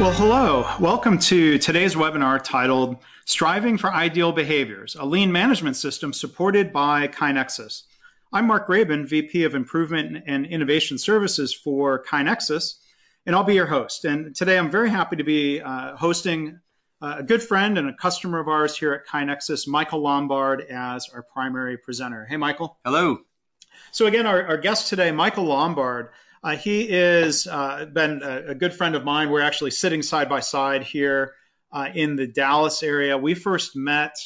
Well, hello. Welcome to today's webinar titled Striving for Ideal Behaviors, a Lean Management System Supported by KaiNexus. I'm Mark Graban, VP of Improvement and Innovation Services for KaiNexus, and I'll be your host. And today I'm very happy to be uh, hosting uh, a good friend and a customer of ours here at KaiNexus, Michael Lombard, as our primary presenter. Hey, Michael. Hello. So again, our, our guest today, Michael Lombard, uh, he is uh, been a, a, good friend of mine. We're actually sitting side by side here uh, in the Dallas area. We first met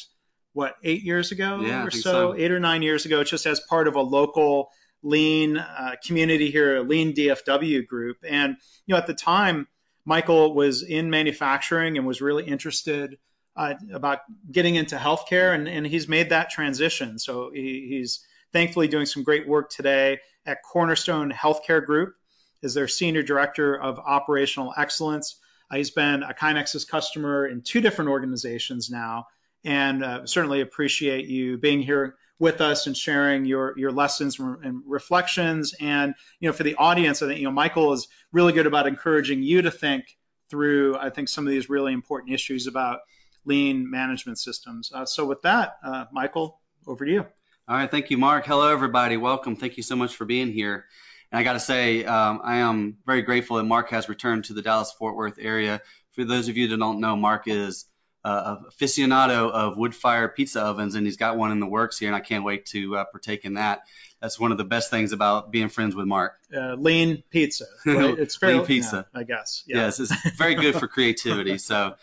what eight years ago yeah, or so, so, eight or nine years ago, just as part of a local lean uh, community here, a lean DFW group. And you know, at the time, Michael was in manufacturing and was really interested uh, about getting into healthcare, and, and he's made that transition. So he, he's thankfully doing some great work today at Cornerstone Healthcare Group as their Senior Director of Operational Excellence. Uh, he's been a KaiNexus customer in two different organizations now, and uh, certainly appreciate you being here with us and sharing your your lessons and reflections. And you know, for the audience, I think you know Michael is really good about encouraging you to think through. I think some of these really important issues about lean management systems. Uh, so with that, uh, Michael, over to you. All right, thank you, Mark. Hello, everybody. Welcome. Thank you so much for being here. And I got to say, um, I am very grateful that Mark has returned to the Dallas Fort Worth area. For those of you that don't know, Mark is uh, aficionado of wood fire pizza ovens, and he's got one in the works here, and I can't wait to uh, partake in that. That's one of the best things about being friends with Mark. Uh, lean pizza, right? It's very lean pizza, yeah, I guess. Yeah. Yes, it's very good for creativity. So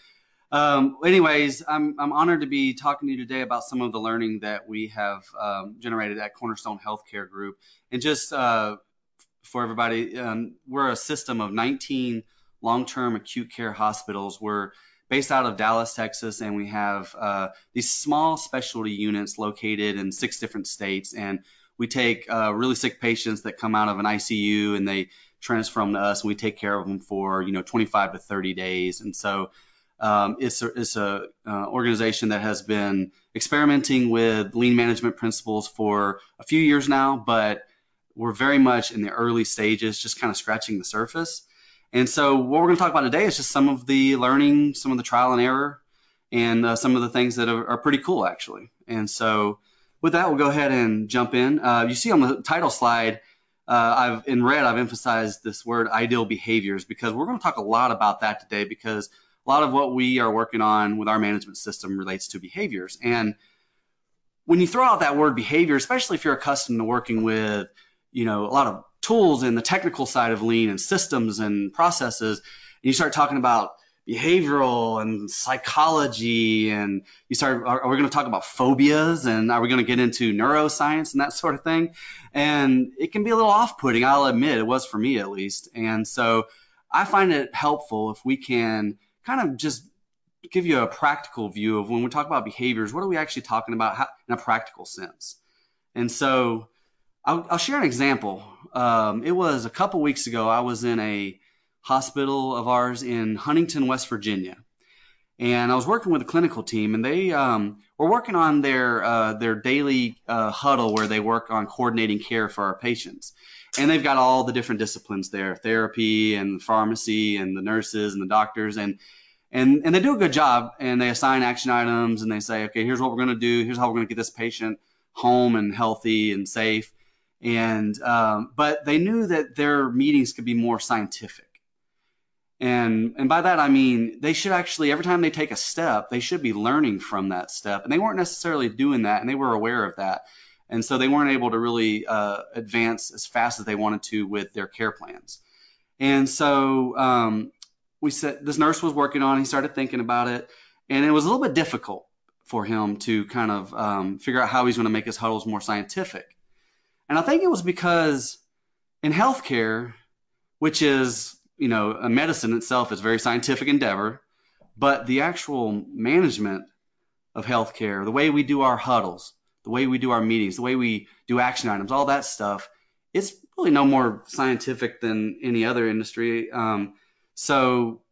um, anyways, I'm, I'm honored to be talking to you today about some of the learning that we have um, generated at Cornerstone Healthcare Group. And just uh, for everybody, um, we're a system of 19 long-term acute care hospitals. We're based out of Dallas, Texas, and we have uh, these small specialty units located in six different states. And we take uh, really sick patients that come out of an ICU and they transfer them to us, and we take care of them for you know 25 to 30 days. And so um, it's a, it's a uh, organization that has been experimenting with lean management principles for a few years now, but we're very much in the early stages, just kind of scratching the surface. And so, what we're going to talk about today is just some of the learning, some of the trial and error, and uh, some of the things that are, are, pretty cool, actually. And so, with that, we'll go ahead and jump in. Uh, you see on the title slide, uh, I've in red, I've emphasized this word ideal behaviors because we're going to talk a lot about that today because a lot of what we are working on with our management system relates to behaviors. And when you throw out that word behavior, especially if you're accustomed to working with, you know, a lot of tools in the technical side of lean and systems and processes, and you start talking about behavioral and psychology and you start are, are we going to talk about phobias and are we going to get into neuroscience and that sort of thing and it can be a little off-putting i'll admit it was for me at least and so i find it helpful if we can kind of just give you a practical view of when we talk about behaviors, what are we actually talking about how, in a practical sense? And so I'll, I'll share an example. Um, it was a couple weeks ago, I was in a hospital of ours in Huntington, West Virginia. And I was working with a clinical team, and they um, were working on their uh, their daily uh, huddle where they work on coordinating care for our patients. And they've got all the different disciplines there, therapy and pharmacy and the nurses and the doctors and and and they do a good job and they assign action items and they say, okay, here's what we're going to do, here's how we're going to get this patient home and healthy and safe. And um, but they knew that their meetings could be more scientific. And and by that I mean they should actually every time they take a step, they should be learning from that step. And they weren't necessarily doing that, and they were aware of that and so they weren't able to really uh, advance as fast as they wanted to with their care plans. And so um, we said this nurse was working on. He started thinking about it, and it was a little bit difficult for him to kind of um, figure out how he's going to make his huddles more scientific. And I think it was because in healthcare, which is you know a medicine itself is a very scientific endeavor, but the actual management of healthcare, the way we do our huddles, the way we do our meetings, the way we do action items, all that stuff, it's really no more scientific than any other industry. Um, so,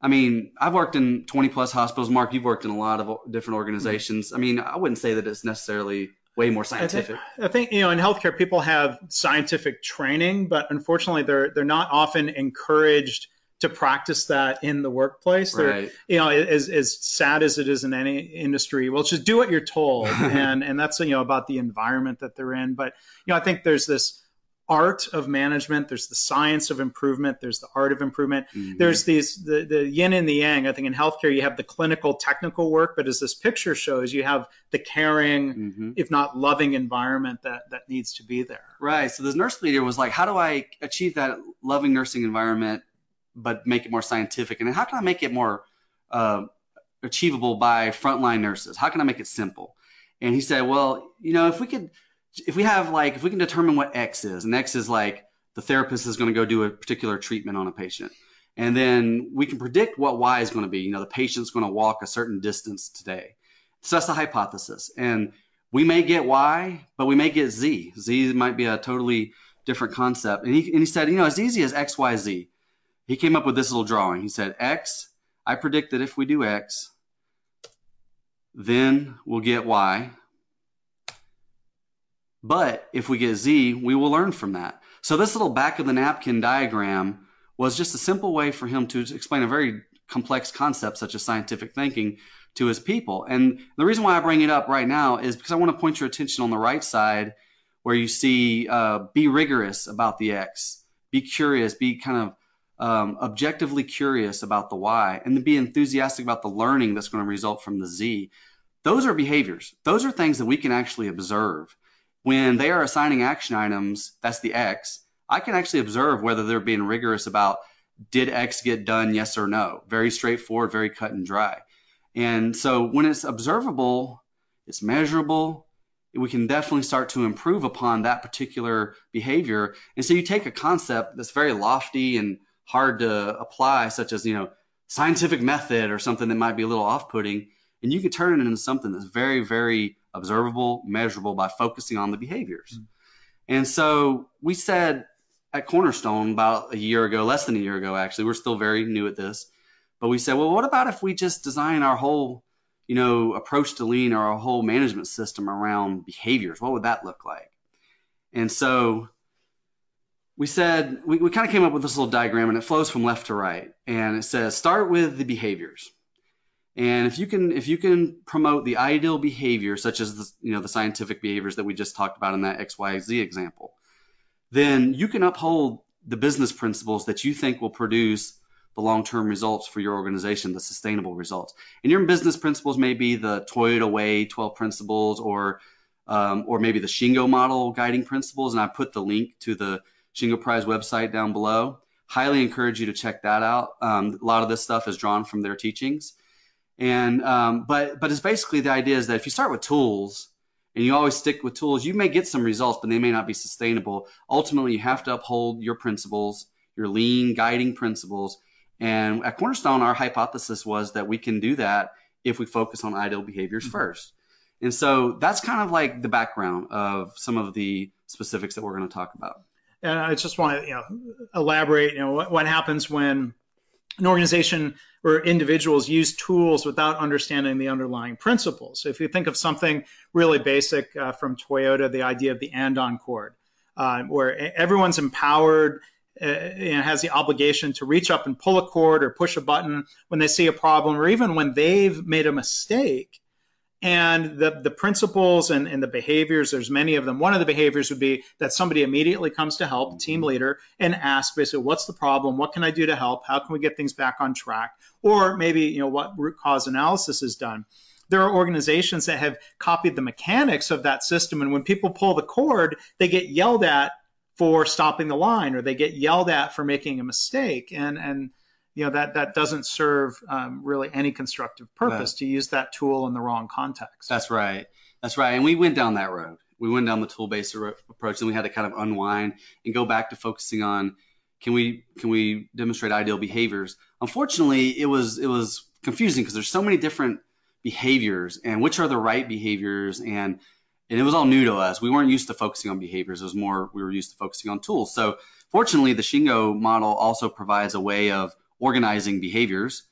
I mean, I've worked in 20 plus hospitals. Mark, you've worked in a lot of different organizations. I mean, I wouldn't say that it's necessarily way more scientific. I think, I think, you know in healthcare people have scientific training, but unfortunately they're they're not often encouraged to practice that in the workplace. Right. You know, as, as sad as it is in any industry, well, just do what you're told, and and that's you know about the environment that they're in. But you know, I think there's this art of management there's the science of improvement there's the art of improvement mm-hmm. there's these the, the yin and the yang i think in healthcare you have the clinical technical work but as this picture shows you have the caring mm-hmm. if not loving environment that that needs to be there right so this nurse leader was like how do i achieve that loving nursing environment but make it more scientific and how can i make it more uh, achievable by frontline nurses how can i make it simple and he said well you know if we could if we have like if we can determine what X is, and X is like the therapist is going to go do a particular treatment on a patient, and then we can predict what Y is going to be. You know, the patient's going to walk a certain distance today. So that's the hypothesis, and we may get Y, but we may get Z. Z might be a totally different concept. And he, and he said, you know, as easy as X, Y, Z. He came up with this little drawing. He said, X, I predict that if we do X, then we'll get Y. But if we get Z, we will learn from that. So this little back of the napkin diagram was just a simple way for him to explain a very complex concept such as scientific thinking to his people. And the reason why I bring it up right now is because I want to point your attention on the right side where you see uh, be rigorous about the X, be curious, be kind of um, objectively curious about the why, and then be enthusiastic about the learning that's going to result from the Z. Those are behaviors. Those are things that we can actually observe when they are assigning action items, that's the X, I can actually observe whether they're being rigorous about did X get done, yes or no. Very straightforward, very cut and dry. And so when it's observable, it's measurable, we can definitely start to improve upon that particular behavior. And so you take a concept that's very lofty and hard to apply, such as, you know, scientific method or something that might be a little off putting, and you can turn it into something that's very, very observable, measurable by focusing on the behaviors. Mm-hmm. And so we said at Cornerstone about a year ago, less than a year ago, actually, we're still very new at this, but we said, well, what about if we just design our whole, you know, approach to lean or our whole management system around behaviors? What would that look like? And so we said, we, we kind of came up with this little diagram and it flows from left to right. And it says, start with the behaviors. And if you can if you can promote the ideal behavior, such as the, you know the scientific behaviors that we just talked about in that XYZ example, then you can uphold the business principles that you think will produce the long-term results for your organization, the sustainable results. And your business principles may be the Toyota Way 12 principles, or um, or maybe the Shingo model guiding principles. And I put the link to the Shingo Prize website down below. Highly encourage you to check that out. Um, a lot of this stuff is drawn from their teachings. And um, but but it's basically the idea is that if you start with tools and you always stick with tools, you may get some results, but they may not be sustainable. Ultimately, you have to uphold your principles, your lean guiding principles. And at Cornerstone, our hypothesis was that we can do that if we focus on ideal behaviors mm-hmm. first. And so that's kind of like the background of some of the specifics that we're going to talk about. And I just want to you know elaborate. You know what, what happens when an organization or individuals use tools without understanding the underlying principles. So if you think of something really basic uh, from Toyota, the idea of the andon cord, uh, where everyone's empowered uh, and has the obligation to reach up and pull a cord or push a button when they see a problem, or even when they've made a mistake and the, the principles and, and the behaviors, there's many of them. One of the behaviors would be that somebody immediately comes to help, team mm-hmm. leader, and asks basically, what's the problem? What can I do to help? How can we get things back on track? Or maybe, you know, what root cause analysis is done. There are organizations that have copied the mechanics of that system. And when people pull the cord, they get yelled at for stopping the line or they get yelled at for making a mistake. And, and, you know that that doesn't serve um, really any constructive purpose right. to use that tool in the wrong context. That's right. That's right. And we went down that road. We went down the tool-based approach, and we had to kind of unwind and go back to focusing on can we can we demonstrate ideal behaviors. Unfortunately, it was it was confusing because there's so many different behaviors and which are the right behaviors and and it was all new to us. We weren't used to focusing on behaviors. It was more we were used to focusing on tools. So fortunately, the Shingo model also provides a way of organizing behaviors.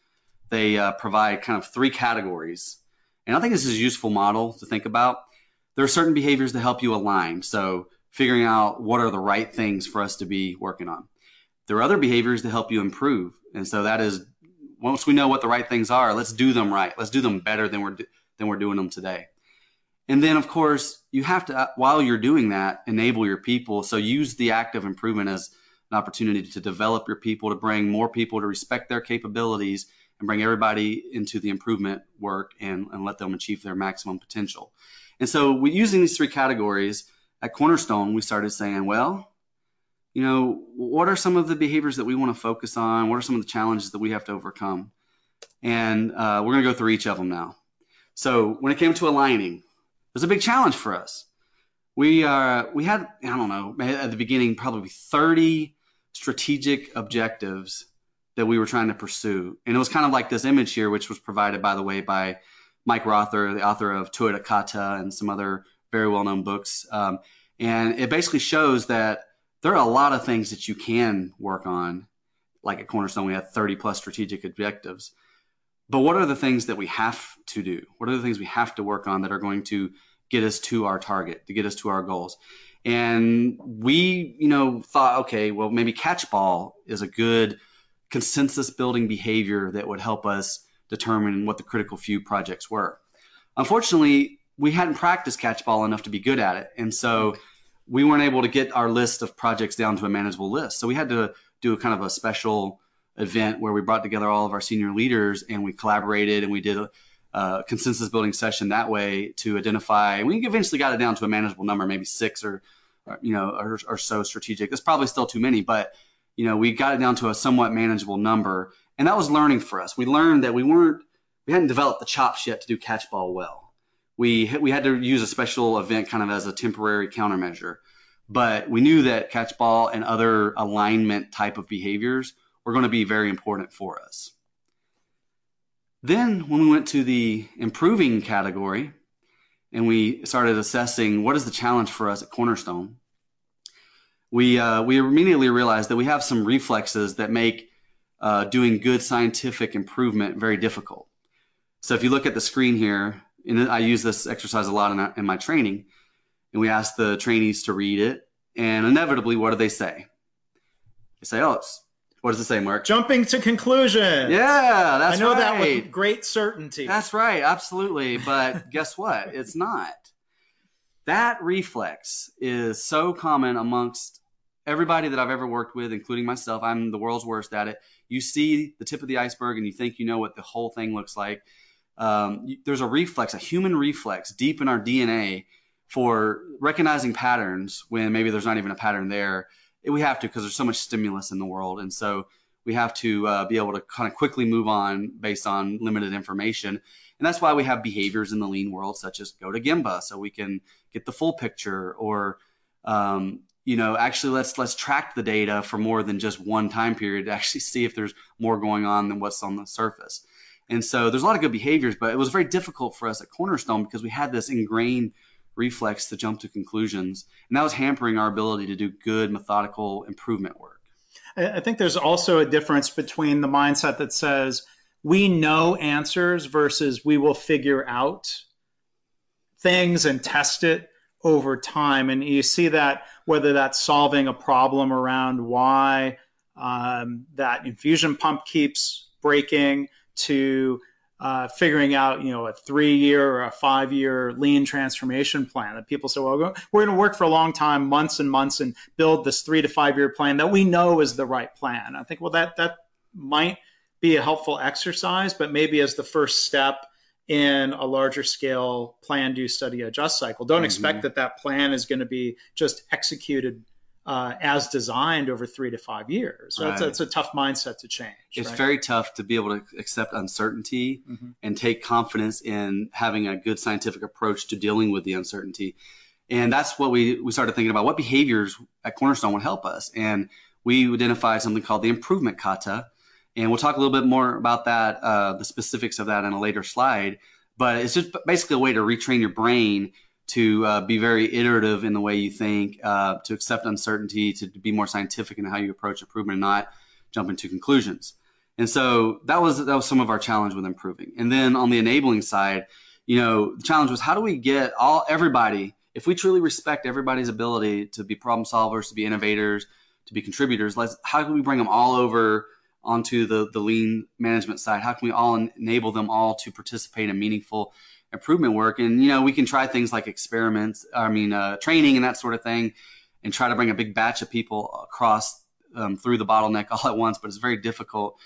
They uh, provide kind of three categories. And I think this is a useful model to think about. There are certain behaviors that help you align. So figuring out what are the right things for us to be working on. There are other behaviors to help you improve. And so that is once we know what the right things are, let's do them right. Let's do them better than we're than we're doing them today. And then of course, you have to while you're doing that, enable your people. So use the act of improvement as an opportunity to develop your people, to bring more people to respect their capabilities and bring everybody into the improvement work and, and let them achieve their maximum potential. And so we using these three categories at Cornerstone, we started saying, well, you know, what are some of the behaviors that we want to focus on? What are some of the challenges that we have to overcome? And uh, we're going to go through each of them now. So when it came to aligning, it was a big challenge for us. We uh, we had I don't know at the beginning probably 30 strategic objectives that we were trying to pursue, and it was kind of like this image here, which was provided by the way by Mike Rother, the author of Toyota Kata and some other very well-known books, um, and it basically shows that there are a lot of things that you can work on. Like at Cornerstone, we had 30 plus strategic objectives. But what are the things that we have to do? What are the things we have to work on that are going to get us to our target, to get us to our goals? And we, you know, thought, okay, well, maybe catch ball is a good consensus building behavior that would help us determine what the critical few projects were. Unfortunately, we hadn't practiced catch ball enough to be good at it. And so we weren't able to get our list of projects down to a manageable list. So we had to do a kind of a special event where we brought together all of our senior leaders and we collaborated and we did a, a consensus building session that way to identify. We eventually got it down to a manageable number, maybe six or, or you know, or, or so strategic. That's probably still too many, but you know, we got it down to a somewhat manageable number. And that was learning for us. We learned that we weren't, we hadn't developed the chops yet to do catch ball well we we had to use a special event kind of as a temporary countermeasure. But we knew that catch ball and other alignment type of behaviors were going to be very important for us. Then when we went to the improving category and we started assessing what is the challenge for us at Cornerstone, we uh, we immediately realized that we have some reflexes that make uh, doing good scientific improvement very difficult. So if you look at the screen here, and I use this exercise a lot in, in my training. And we ask the trainees to read it, and inevitably, what do they say? They say, "Oh, what does it say, Mark?" Jumping to conclusion. Yeah, that's right. I know right. that with great certainty. That's right, absolutely. But guess what? It's not. That reflex is so common amongst everybody that I've ever worked with, including myself. I'm the world's worst at it. You see the tip of the iceberg and you think you know what the whole thing looks like um, there's a reflex, a human reflex deep in our DNA for recognizing patterns when maybe there's not even a pattern there. We have to because there's so much stimulus in the world, and so we have to uh, be able to kind of quickly move on based on limited information. And that's why we have behaviors in the lean world, such as go to Gemba, so we can get the full picture, or um, you know, actually let's let's track the data for more than just one time period to actually see if there's more going on than what's on the surface. And so there's a lot of good behaviors, but it was very difficult for us at Cornerstone because we had this ingrained reflex to jump to conclusions, and that was hampering our ability to do good methodical improvement work. I think there's also a difference between the mindset that says we know answers versus we will figure out things and test it over time. And you see that whether that's solving a problem around why um, that infusion pump keeps breaking, to uh, figuring out, you know, a three-year or a five-year lean transformation plan that people say, well, we're going to work for a long time, months and months, and build this three to five-year plan that we know is the right plan. I think, well, that that might be a helpful exercise, but maybe as the first step in a larger scale plan, do, study, adjust cycle. Don't mm-hmm. expect that that plan is going to be just executed uh, as designed over three to five years. So right. it's, a tough mindset to change. It's right? very tough to be able to accept uncertainty mm-hmm. and take confidence in having a good scientific approach to dealing with the uncertainty. And that's what we, we started thinking about what behaviors at Cornerstone would help us. And we identified something called the improvement kata. And we'll talk a little bit more about that, uh, the specifics of that in a later slide. But it's just basically a way to retrain your brain to uh, be very iterative in the way you think, uh, to accept uncertainty, to, to, be more scientific in how you approach improvement, and not jump into conclusions. And so that was that was some of our challenge with improving. And then on the enabling side, you know, the challenge was how do we get all everybody, if we truly respect everybody's ability to be problem solvers, to be innovators, to be contributors. Let's how can we bring them all over onto the the lean management side? How can we all enable them all to participate in meaningful improvement work? And you know, we can try things like experiments, I mean, uh, training and that sort of thing, and try to bring a big batch of people across um, through the bottleneck all at once. But it's very difficult.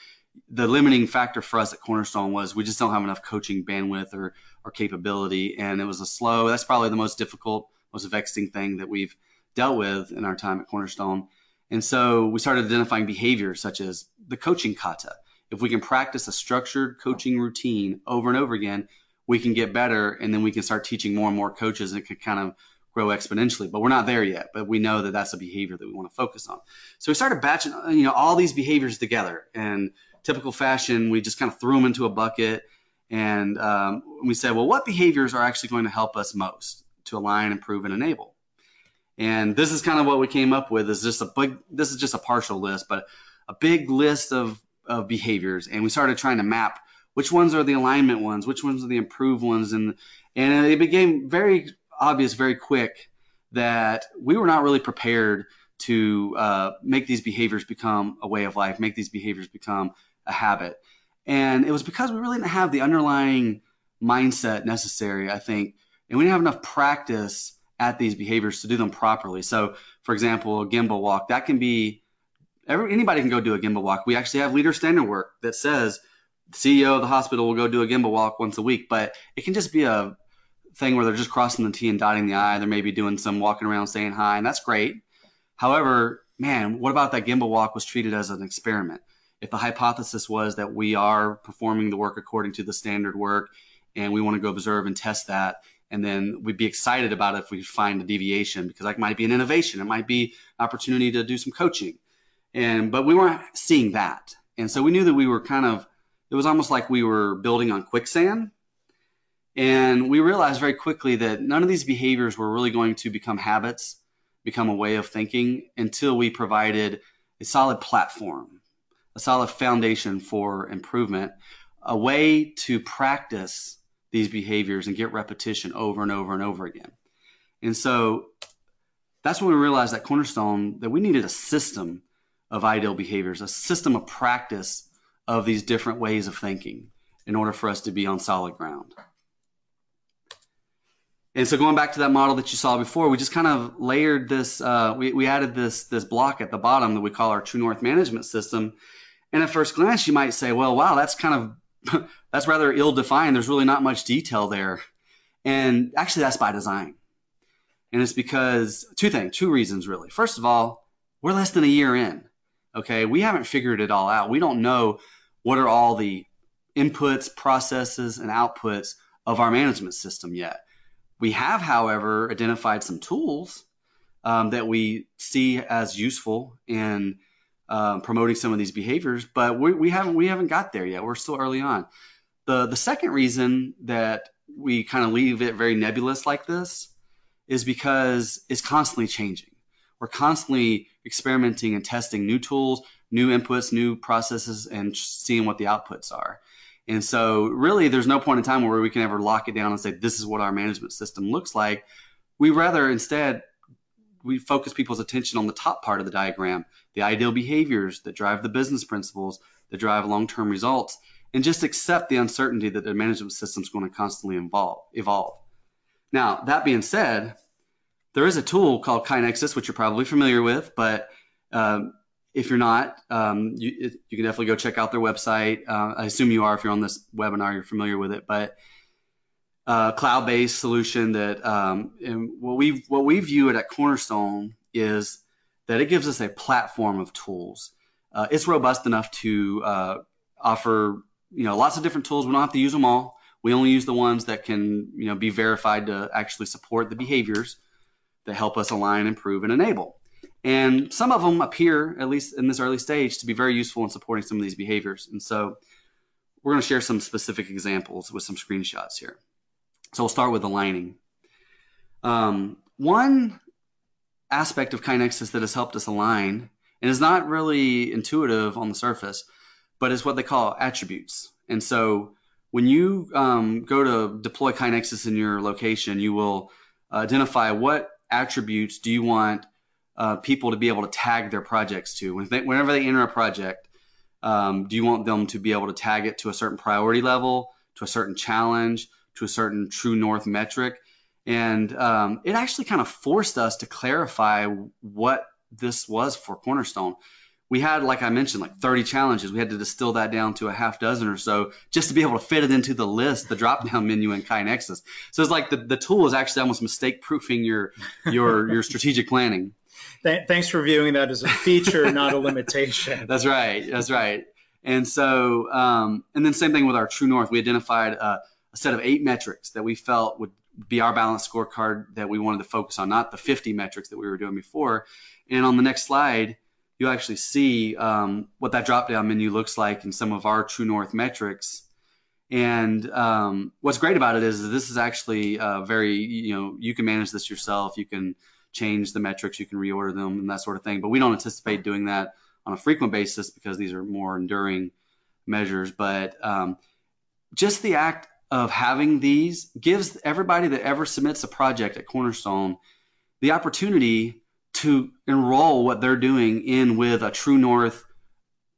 The limiting factor for us at Cornerstone was we just don't have enough coaching bandwidth or or capability, and it was a slow. That's probably the most difficult, most vexing thing that we've dealt with in our time at Cornerstone. And so we started identifying behaviors such as the coaching kata. If we can practice a structured coaching routine over and over again, we can get better and then we can start teaching more and more coaches and it could kind of grow exponentially. But we're not there yet, but we know that that's a behavior that we want to focus on. So we started batching, you know, all these behaviors together and typical fashion, we just kind of threw them into a bucket and um, we said, well, what behaviors are actually going to help us most to align, improve, and enable? And this is kind of what we came up with is just a big, this is just a partial list, but a big list of, of behaviors. And we started trying to map which ones are the alignment ones, which ones are the improved ones. And, and it became very obvious very quick that we were not really prepared to uh, make these behaviors become a way of life, make these behaviors become a habit. And it was because we really didn't have the underlying mindset necessary, I think, and we didn't have enough practice at these behaviors to do them properly. So, for example, a gemba walk, that can be every, anybody can go do a gemba walk. We actually have leader standard work that says CEO of the hospital will go do a gemba walk once a week, but it can just be a thing where they're just crossing the T and dotting the I. They're maybe doing some walking around saying hi, and that's great. However, man, what about that gemba walk was treated as an experiment? If the hypothesis was that we are performing the work according to the standard work and we want to go observe and test that, and then we'd be excited about it if we find a deviation because that might be an innovation. It might be an opportunity to do some coaching. And but we weren't seeing that. And so we knew that we were kind of it was almost like we were building on quicksand. And we realized very quickly that none of these behaviors were really going to become habits, become a way of thinking until we provided a solid platform, a solid foundation for improvement, a way to practice these behaviors and get repetition over and over and over again. And so that's when we realized at Cornerstone that we needed a system of ideal behaviors, a system of practice of these different ways of thinking in order for us to be on solid ground. And so going back to that model that you saw before, we just kind of layered this, uh, we, we added this, this block at the bottom that we call our True North Management System. And at first glance, you might say, well, wow, that's kind of that's rather ill defined. There's really not much detail there. And actually, that's by design. And it's because two things, two reasons really. First of all, we're less than a year in. Okay. We haven't figured it all out. We don't know what are all the inputs, processes, and outputs of our management system yet. We have, however, identified some tools um, that we see as useful in um, promoting some of these behaviors, but we, we haven't we haven't got there yet. We're still early on. The the second reason that we kind of leave it very nebulous like this is because it's constantly changing. We're constantly experimenting and testing new tools, new inputs, new processes, and seeing what the outputs are. And so, really, there's no point in time where we can ever lock it down and say this is what our management system looks like. We rather instead we focus people's attention on the top part of the diagram, the ideal behaviors that drive the business principles that drive long-term results, and just accept the uncertainty that the management system is going to constantly evolve. evolve. Now, that being said, there is a tool called KaiNexus, which you're probably familiar with, but um, if you're not, um, you, you, can definitely go check out their website. Uh, I assume you are if you're on this webinar, you're familiar with it, but uh, cloud-based solution that um, what we what we view it at Cornerstone is that it gives us a platform of tools. Uh, it's robust enough to uh, offer you know lots of different tools. We don't have to use them all. We only use the ones that can you know be verified to actually support the behaviors that help us align, improve, and enable. And some of them appear, at least in this early stage, to be very useful in supporting some of these behaviors. And so we're going to share some specific examples with some screenshots here. So we'll start with aligning. Um, one aspect of KaiNexus that has helped us align and is not really intuitive on the surface, but is what they call attributes. And so when you um, go to deploy KaiNexus in your location, you will identify what attributes do you want uh, people to be able to tag their projects to. When they, whenever they enter a project, um, do you want them to be able to tag it to a certain priority level, to a certain challenge, to a certain true north metric? And um, it actually kind of forced us to clarify what this was for Cornerstone. We had, like I mentioned, like 30 challenges. We had to distill that down to a half dozen or so just to be able to fit it into the list, the drop down menu in KaiNexus. So it's like the, the tool is actually almost mistake proofing your, your, your strategic planning. Th- thanks for viewing that as a feature, not a limitation. That's right. That's right. And so, um, and then same thing with our True North. We identified a, a set of eight metrics that we felt would be our balanced scorecard that we wanted to focus on, not the 50 metrics that we were doing before. And on the next slide, you'll actually see um, what that drop down menu looks like in some of our True North metrics. And um, what's great about it is this is actually uh, very, you know, you can manage this yourself. You can change the metrics, you can reorder them, and that sort of thing. But we don't anticipate doing that on a frequent basis because these are more enduring measures. But um, just the act of having these gives everybody that ever submits a project at Cornerstone the opportunity to enroll what they're doing in with a true north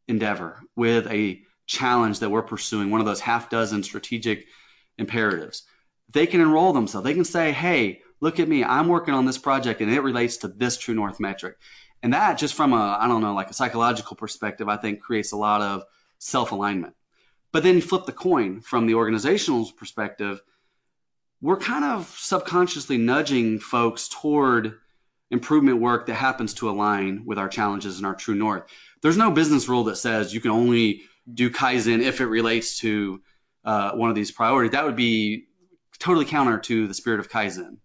endeavor, with a challenge that we're pursuing, one of those half dozen strategic imperatives. They can enroll themselves. They can say, hey, look at me, I'm working on this project and it relates to this true north metric. And that just from a, I don't know, like a psychological perspective, I think creates a lot of self alignment. But then you flip the coin from the organizational perspective, we're kind of subconsciously nudging folks toward improvement work that happens to align with our challenges and our true north. There's no business rule that says you can only do Kaizen if it relates to uh, one of these priorities. That would be totally counter to the spirit of Kaizen.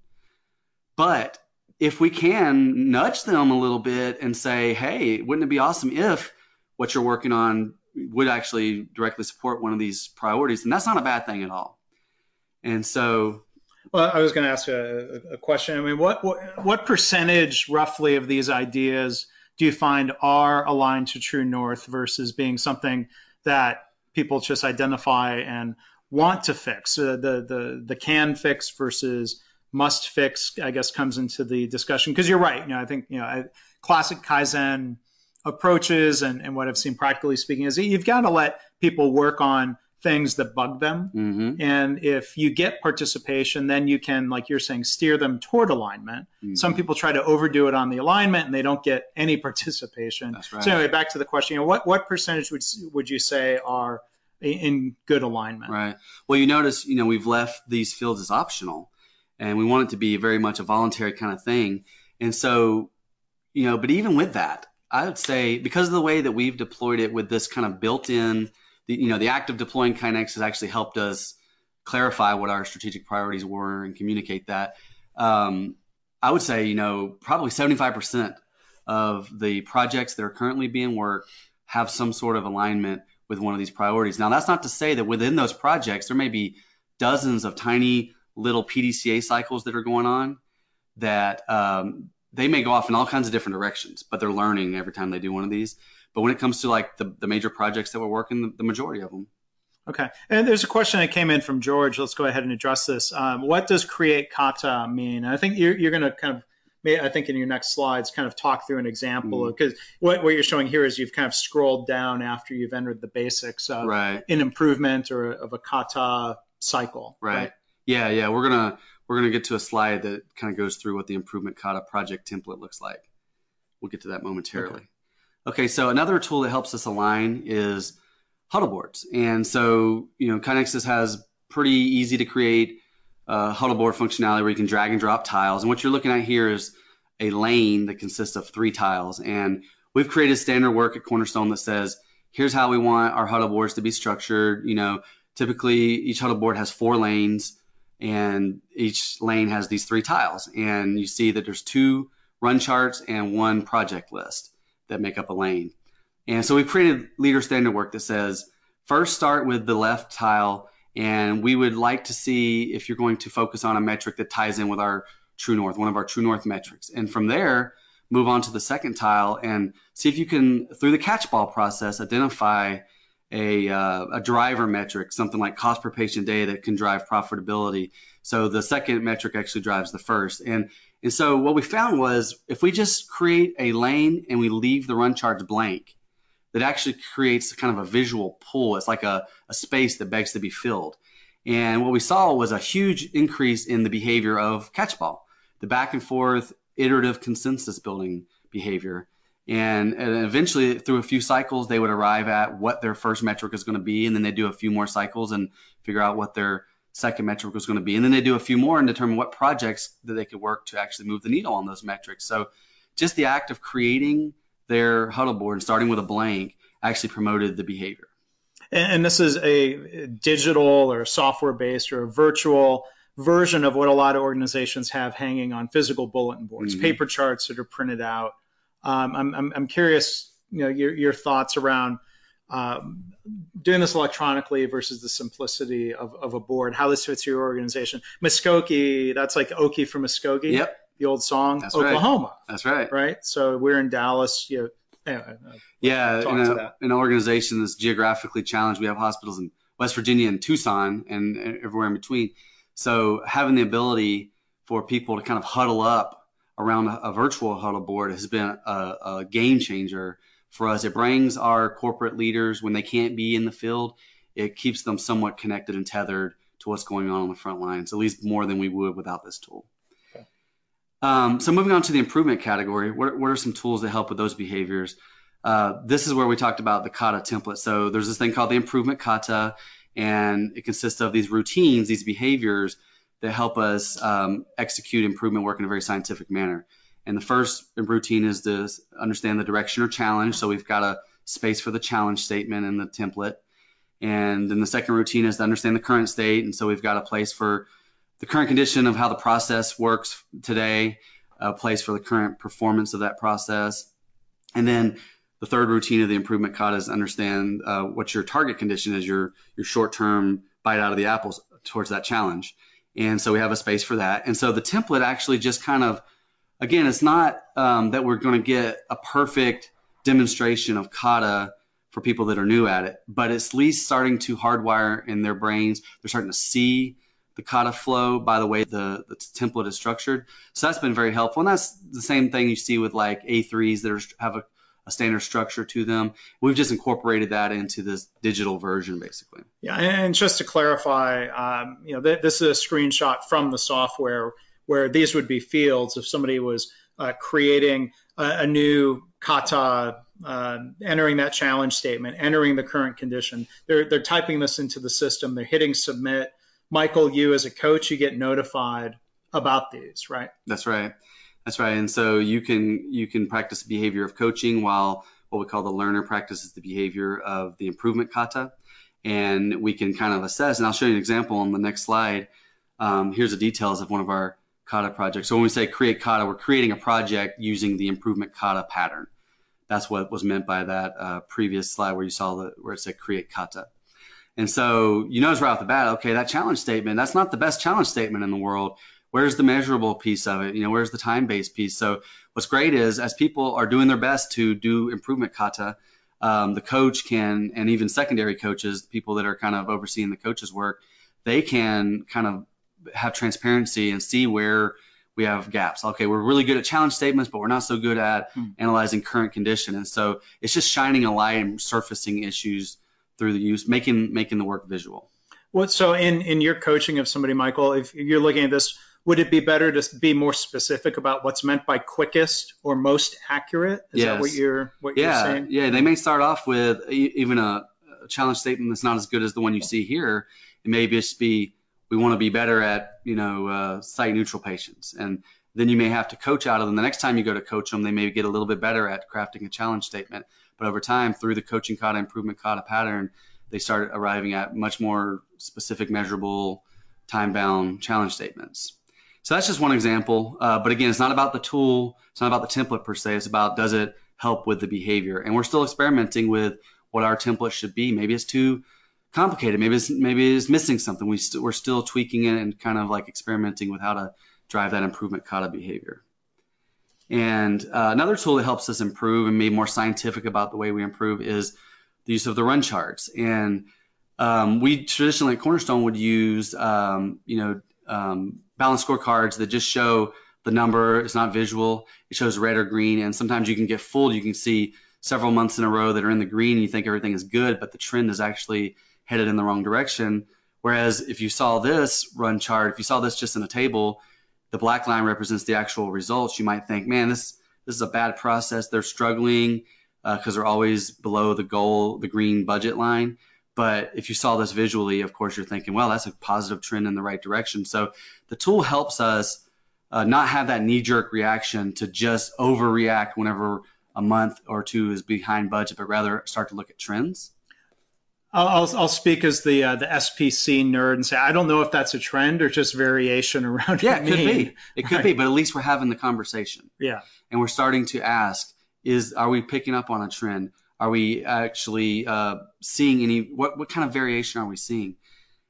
But if we can nudge them a little bit and say, hey, wouldn't it be awesome if what you're working on would actually directly support one of these priorities, and that's not a bad thing at all. And so, well, I was going to ask a, a, question. I mean, what, what what percentage roughly of these ideas do you find are aligned to True North versus being something that people just identify and want to fix? Uh, the the the can fix versus must fix, I guess, comes into the discussion because you're right. You know, I think you know, classic Kaizen approaches and, and what I've seen practically speaking is you've got to let people work on things that bug them. Mm-hmm. And if you get participation, then you can, like you're saying, steer them toward alignment. Mm-hmm. Some people try to overdo it on the alignment and they don't get any participation. That's right. So anyway, back to the question, you know, what, what percentage would, would you say are in good alignment? Right. Well, you notice, you know, we've left these fields as optional and we want it to be very much a voluntary kind of thing. And so, you know, but even with that, I would say because of the way that we've deployed it with this kind of built-in, you know, the act of deploying KaiNex has actually helped us clarify what our strategic priorities were and communicate that. Um, I would say, you know, probably 75% of the projects that are currently being worked have some sort of alignment with one of these priorities. Now, that's not to say that within those projects there may be dozens of tiny little PDCA cycles that are going on that um, they may go off in all kinds of different directions, but they're learning every time they do one of these. But when it comes to like the, the major projects that we're working, the, the majority of them. Okay. And there's a question that came in from George. Let's go ahead and address this. Um, what does create kata mean? I think you're, you're going to kind of, I think in your next slides, kind of talk through an example because mm. what, what you're showing here is you've kind of scrolled down after you've entered the basics of right. an improvement or of a kata cycle. Right. right? Yeah. Yeah. We're going to, we're to get to a slide that kind of goes through what the improvement kata project template looks like. We'll get to that momentarily. Okay. okay, so another tool that helps us align is huddle boards. And so, you know, KaiNexus has pretty easy to create uh, huddle board functionality where you can drag and drop tiles. And what you're looking at here is a lane that consists of three tiles. And we've created standard work at Cornerstone that says, here's how we want our huddle boards to be structured. You know, typically each huddle board has four lanes and each lane has these three tiles. And you see that there's two run charts and one project list that make up a lane. And so we've created leader standard work that says first start with the left tile, and we would like to see if you're going to focus on a metric that ties in with our true north, one of our true north metrics. And from there, move on to the second tile and see if you can, through the catchball process, identify a, uh, a driver metric, something like cost per patient day that can drive profitability. So the second metric actually drives the first. And And so what we found was if we just create a lane and we leave the run charts blank, that actually creates kind of a visual pull. It's like a, a space that begs to be filled. And what we saw was a huge increase in the behavior of catchball, the back and forth iterative consensus building behavior. And, and, eventually, through a few cycles, they would arrive at what their first metric is going to be, and then they do a few more cycles and figure out what their second metric was going to be, and then they do a few more and determine what projects that they could work to actually move the needle on those metrics. So, just the act of creating their huddle board and starting with a blank actually promoted the behavior. And, and this is a digital or software based or a virtual version of what a lot of organizations have hanging on physical bulletin boards, mm-hmm. paper charts that are printed out. Um, I'm, I'm, I'm, curious, you know, your, your thoughts around um, doing this electronically versus the simplicity of, of a board, how this fits your organization. Muskogee, that's like Okie from Muskogee. Yep. The old song, that's Oklahoma. Right. That's right. Right. So we're in Dallas. You know, anyway, yeah, in a, an organization that's geographically challenged, we have hospitals in West Virginia and Tucson and everywhere in between. So having the ability for people to kind of huddle up around a, a virtual huddle board has been a, a, game changer for us. It brings our corporate leaders when they can't be in the field, it keeps them somewhat connected and tethered to what's going on on the front lines, at least more than we would without this tool. Okay. Um, so moving on to the improvement category, what, what are some tools that help with those behaviors? Uh, this is where we talked about the kata template. So there's this thing called the improvement kata, and it consists of these routines, these behaviors that help us um, execute improvement work in a very scientific manner. And the first routine is to understand the direction or challenge. So we've got a space for the challenge statement in the template. And then the second routine is to understand the current state. And so we've got a place for the current condition of how the process works today, a place for the current performance of that process. And then the third routine of the improvement kata is understand uh, what your target condition is, your your short-term bite out of the apples towards that challenge. And so we have a space for that. And so the template actually just kind of, again, it's not um, that we're going to get a perfect demonstration of kata for people that are new at it, but it's at least starting to hardwire in their brains. They're starting to see the kata flow by the way the, the template is structured. So that's been very helpful. And that's the same thing you see with like A3s that are, have a a standard structure to them. We've just incorporated that into this digital version, basically. Yeah, and just to clarify, um, you know, th- this is a screenshot from the software where these would be fields if somebody was uh, creating a, a, new kata, uh, entering that challenge statement, entering the current condition. They're they're typing this into the system. They're hitting submit. Michael, you as a coach, you get notified about these, right? That's right. That's right. And so you can you can practice the behavior of coaching while what we call the learner practices the behavior of the improvement kata. And we can kind of assess, and I'll show you an example on the next slide. Um, here's the details of one of our kata projects. So when we say create kata, we're creating a project using the improvement kata pattern. That's what was meant by that uh, previous slide where you saw the where it said create kata. And so you notice right off the bat, okay, that challenge statement, that's not the best challenge statement in the world where's the measurable piece of it? You know, where's the time-based piece? So what's great is as people are doing their best to do improvement kata, um, the coach can, and even secondary coaches, people that are kind of overseeing the coach's work, they can kind of have transparency and see where we have gaps. Okay, we're really good at challenge statements, but we're not so good at hmm. analyzing current condition. And so it's just shining a light and surfacing issues through the use, making making the work visual. What so in in your coaching of somebody, Michael, if you're looking at this would it be better to be more specific about what's meant by quickest or most accurate? Is yes. that what you're what yeah, you're saying? Yeah, they may start off with even a, a, challenge statement that's not as good as the one you see here. It may just be we want to be better at you know uh, site neutral patients, and then you may have to coach out of them. The next time you go to coach them, they may get a little bit better at crafting a challenge statement. But over time, through the coaching kata improvement kata pattern, they start arriving at much more specific, measurable, time-bound challenge statements. So that's just one example. Uh, but again, it's not about the tool. It's not about the template per se. It's about does it help with the behavior? And we're still experimenting with what our template should be. Maybe it's too complicated. Maybe it's maybe it's missing something. We st- we're still tweaking it and kind of like experimenting with how to drive that improvement kata behavior. And uh, another tool that helps us improve and be more scientific about the way we improve is the use of the run charts. And um, we traditionally at Cornerstone would use, um, you know, um, balance scorecards that just show the number. It's not visual. It shows red or green, and sometimes you can get fooled. You can see several months in a row that are in the green. You think everything is good, but the trend is actually headed in the wrong direction. Whereas if you saw this run chart, if you saw this just in a table, the black line represents the actual results. You might think, man, this this is a bad process. They're struggling because uh, they're always below the goal, the green budget line. But if you saw this visually, of course, you're thinking, well, that's a positive trend in the right direction. So the tool helps us uh, not have that knee jerk reaction to just overreact whenever a month or two is behind budget, but rather start to look at trends. I'll, I'll speak as the uh, the SPC nerd and say I don't know if that's a trend or just variation around. Yeah, it could be. It could right. be, but at least we're having the conversation. Yeah, and we're starting to ask: Is are we picking up on a trend? Are we actually uh, seeing any? What what kind of variation are we seeing?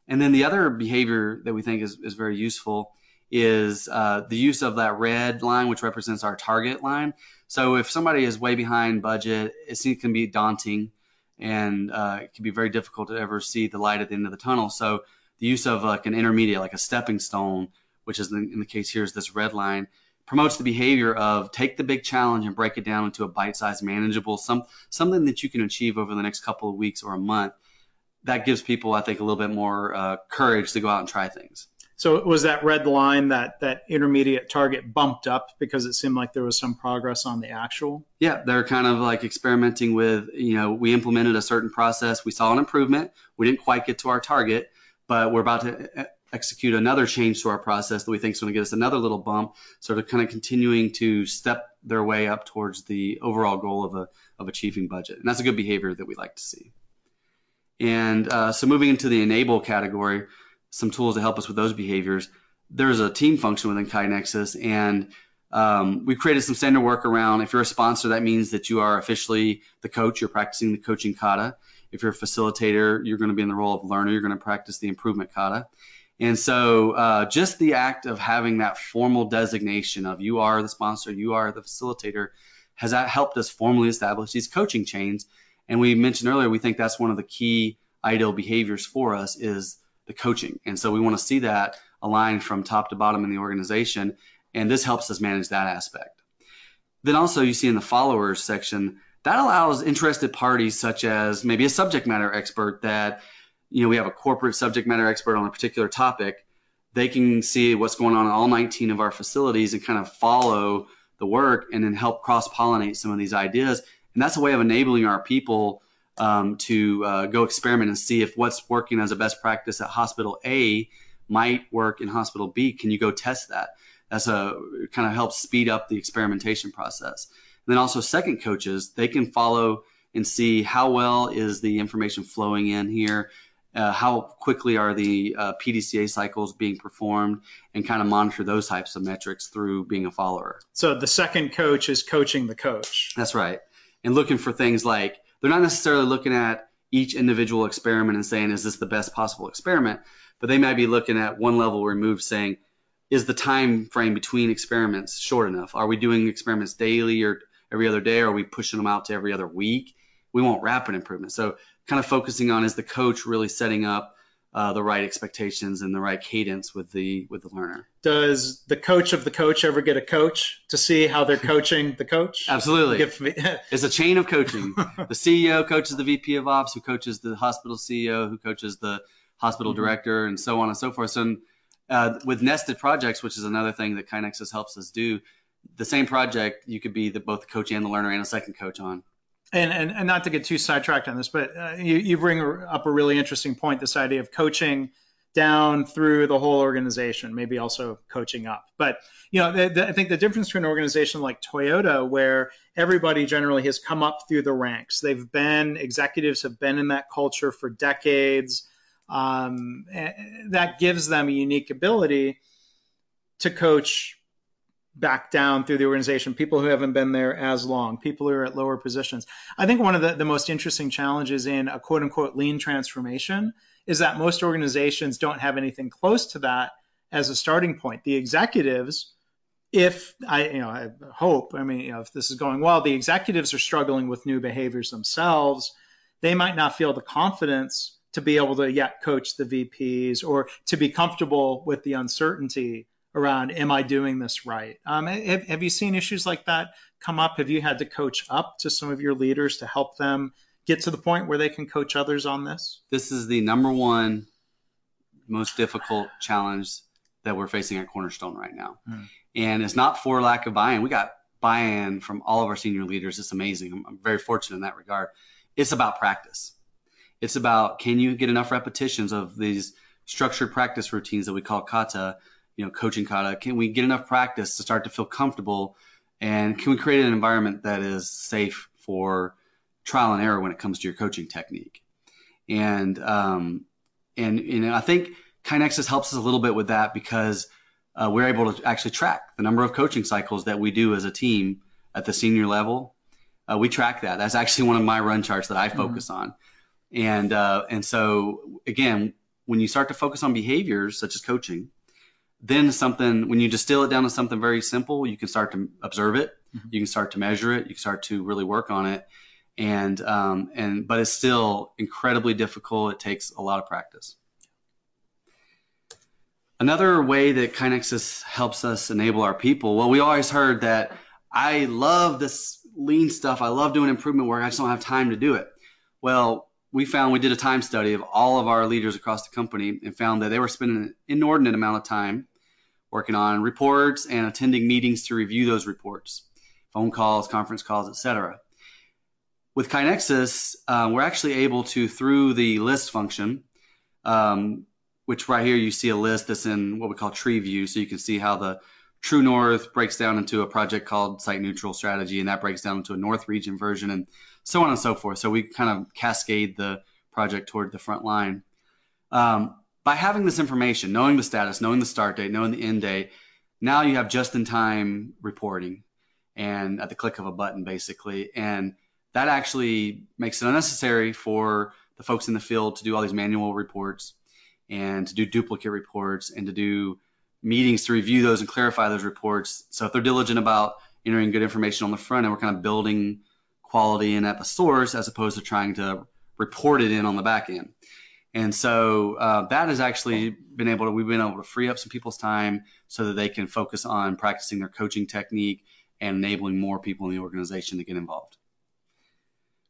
And then the other behavior that we think is, is very useful is uh, the use of that red line, which represents our target line. So if somebody is way behind budget, it can be daunting and uh, it can be very difficult to ever see the light at the end of the tunnel. So the use of like an intermediate, like a stepping stone, which is in the case here is this red line, promotes the behavior of take the big challenge and break it down into a bite-sized, manageable, some something that you can achieve over the next couple of weeks or a month. That gives people, I think, a little bit more uh, courage to go out and try things. So was that red line that that intermediate target bumped up because it seemed like there was some progress on the actual? Yeah, they're kind of like experimenting with, you know, we implemented a certain process, we saw an improvement, we didn't quite get to our target, but we're about to execute another change to our process that we think is going to get us another little bump. So they're kind of continuing to step their way up towards the overall goal of a of achieving budget, and that's a good behavior that we like to see. And uh, so moving into the enable category some tools to help us with those behaviors. There's a team function within KaiNexus, and um, we created some standard work around if you're a sponsor, that means that you are officially the coach, you're practicing the coaching kata. If you're a facilitator, you're going to be in the role of learner, you're going to practice the improvement kata. And so, uh, just the act of having that formal designation of you are the sponsor, you are the facilitator, has helped us formally establish these coaching chains. And we mentioned earlier, we think that's one of the key ideal behaviors for us is the coaching. And so we want to see that aligned from top to bottom in the organization. And this helps us manage that aspect. Then also you see in the followers section, that allows interested parties such as maybe a subject matter expert that, you know, we have a corporate subject matter expert on a particular topic. They can see what's going on in all 19 of our facilities and kind of follow the work and then help cross pollinate some of these ideas. And that's a way of enabling our people um, to uh, go experiment and see if what's working as a best practice at hospital A might work in hospital B. Can you go test that? That's a kind of helps speed up the experimentation process. And then also second coaches, they can follow and see how well is the information flowing in here, uh, how quickly are the uh, PDCA cycles being performed, and kind of monitor those types of metrics through being a follower. So the second coach is coaching the coach. That's right, and looking for things like they're not necessarily looking at each individual experiment and saying, is this the best possible experiment? But they might be looking at one level removed saying, is the time frame between experiments short enough? Are we doing experiments daily or every other day? Or are we pushing them out to every other week? We want rapid improvement. So kind of focusing on is the coach really setting up uh, the right expectations and the right cadence with the with the learner. Does the coach of the coach ever get a coach to see how they're coaching the coach? Absolutely. it's a chain of coaching. the CEO coaches the VP of Ops, who coaches the hospital CEO, who coaches the hospital mm-hmm. director, and so on and so forth. So uh, with nested projects, which is another thing that KaiNexus helps us do, the same project you could be the, both the coach and the learner and a second coach on and, and, and not to get too sidetracked on this, but uh, you, you bring up a really interesting point this idea of coaching down through the whole organization, maybe also coaching up. But you know, the, the, I think the difference between an organization like Toyota, where everybody generally has come up through the ranks, they've been executives have been in that culture for decades. Um, that gives them a unique ability to coach back down through the organization, people who haven't been there as long, people who are at lower positions. I think one of the, the most interesting challenges in a quote unquote lean transformation is that most organizations don't have anything close to that as a starting point. The executives, if I, you know, I hope, I mean, you know, if this is going well, the executives are struggling with new behaviors themselves. They might not feel the confidence to be able to yet coach the VPs or to be comfortable with the uncertainty around, am I doing this right? Um, have, have you seen issues like that come up? Have you had to coach up to some of your leaders to help them get to the point where they can coach others on this? This is the number one most difficult challenge that we're facing at Cornerstone right now. Mm. And it's not for lack of buy-in. We got buy-in from all of our senior leaders. It's amazing. I'm, I'm very fortunate in that regard. It's about practice. It's about can you get enough repetitions of these structured practice routines that we call kata, you know, coaching kata. Can we get enough practice to start to feel comfortable? And can we create an environment that is safe for trial and error when it comes to your coaching technique? And um, and you know, I think KaiNexus helps us a little bit with that because uh, we're able to actually track the number of coaching cycles that we do as a team at the senior level. Uh, we track that. That's actually one of my run charts that I mm-hmm. focus mm-hmm. on. And uh, and so again, when you start to focus on behaviors such as coaching, then something when you distill it down to something very simple, you can start to observe it, mm-hmm. you can start to measure it, you can start to really work on it, and um, and but it's still incredibly difficult. It takes a lot of practice. Another way that KaiNexus helps us enable our people, well, we always heard that I love this lean stuff. I love doing improvement work. I just don't have time to do it. Well, we found we did a time study of all of our leaders across the company and found that they were spending an inordinate amount of time working on reports and attending meetings to review those reports, phone calls, conference calls, etc. With KaiNexus, um, we're actually able to, through the list function, um, which right here you see a list that's in what we call tree view. So you can see how the True North breaks down into a project called Site Neutral Strategy, and that breaks down into a North region version, and so on and so forth. So we kind of cascade the project toward the front line. Um, by having this information, knowing the status, knowing the start date, knowing the end date, now you have just-in-time reporting, and at the click of a button, basically, and that actually makes it unnecessary for the folks in the field to do all these manual reports and to do duplicate reports and to do meetings to review those and clarify those reports. So if they're diligent about entering good information on the front end, we're kind of building quality in at the source as opposed to trying to report it in on the back end. And so uh, that has actually been able to, we've been able to free up some people's time so that they can focus on practicing their coaching technique and enabling more people in the organization to get involved.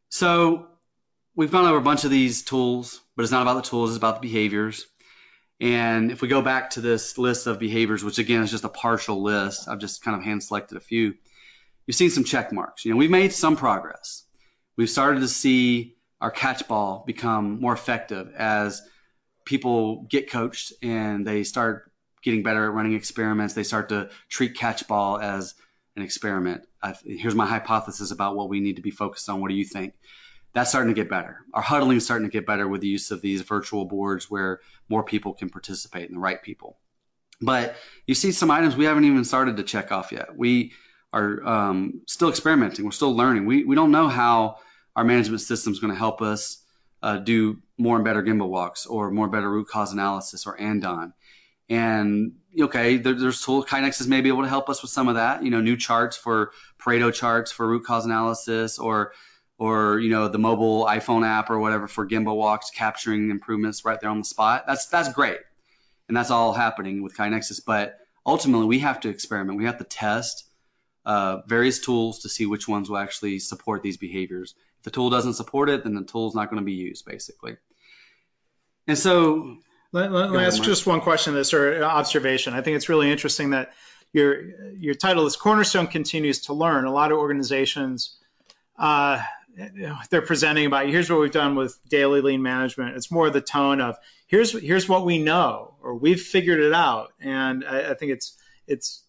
So we've gone over a bunch of these tools, but it's not about the tools, it's about the behaviors. And if we go back to this list of behaviors, which again is just a partial list, I've just kind of hand selected a few. You've seen some check marks. You know, we've made some progress. We've started to see our catch ball become more effective as people get coached and they start getting better at running experiments. They start to treat catch ball as an experiment. I've, here's my hypothesis about what we need to be focused on. What do you think? that's starting to get better. Our huddling is starting to get better with the use of these virtual boards where more people can participate and the right people. But you see some items we haven't even started to check off yet. We are um, still experimenting. We're still learning. We, we don't know how our management system is going to help us uh, do more and better Gemba walks or more better root cause analysis or Andon. And okay, there, there's tool KaiNexus may be able to help us with some of that. You know, new charts for Pareto charts for root cause analysis or or you know the mobile iPhone app or whatever for Gemba walks, capturing improvements right there on the spot. That's that's great, and that's all happening with KaiNexus. But ultimately, we have to experiment. We have to test uh, various tools to see which ones will actually support these behaviors. The tool doesn't support it, then the tool's not going to be used, basically. And so, let, let, let me ask just one question, this or observation. I think it's really interesting that your your title is Cornerstone continues to learn. A lot of organizations. Uh, they're presenting about here's what we've done with daily lean management. It's more the tone of here's here's what we know or we've figured it out. And I, I think it's it's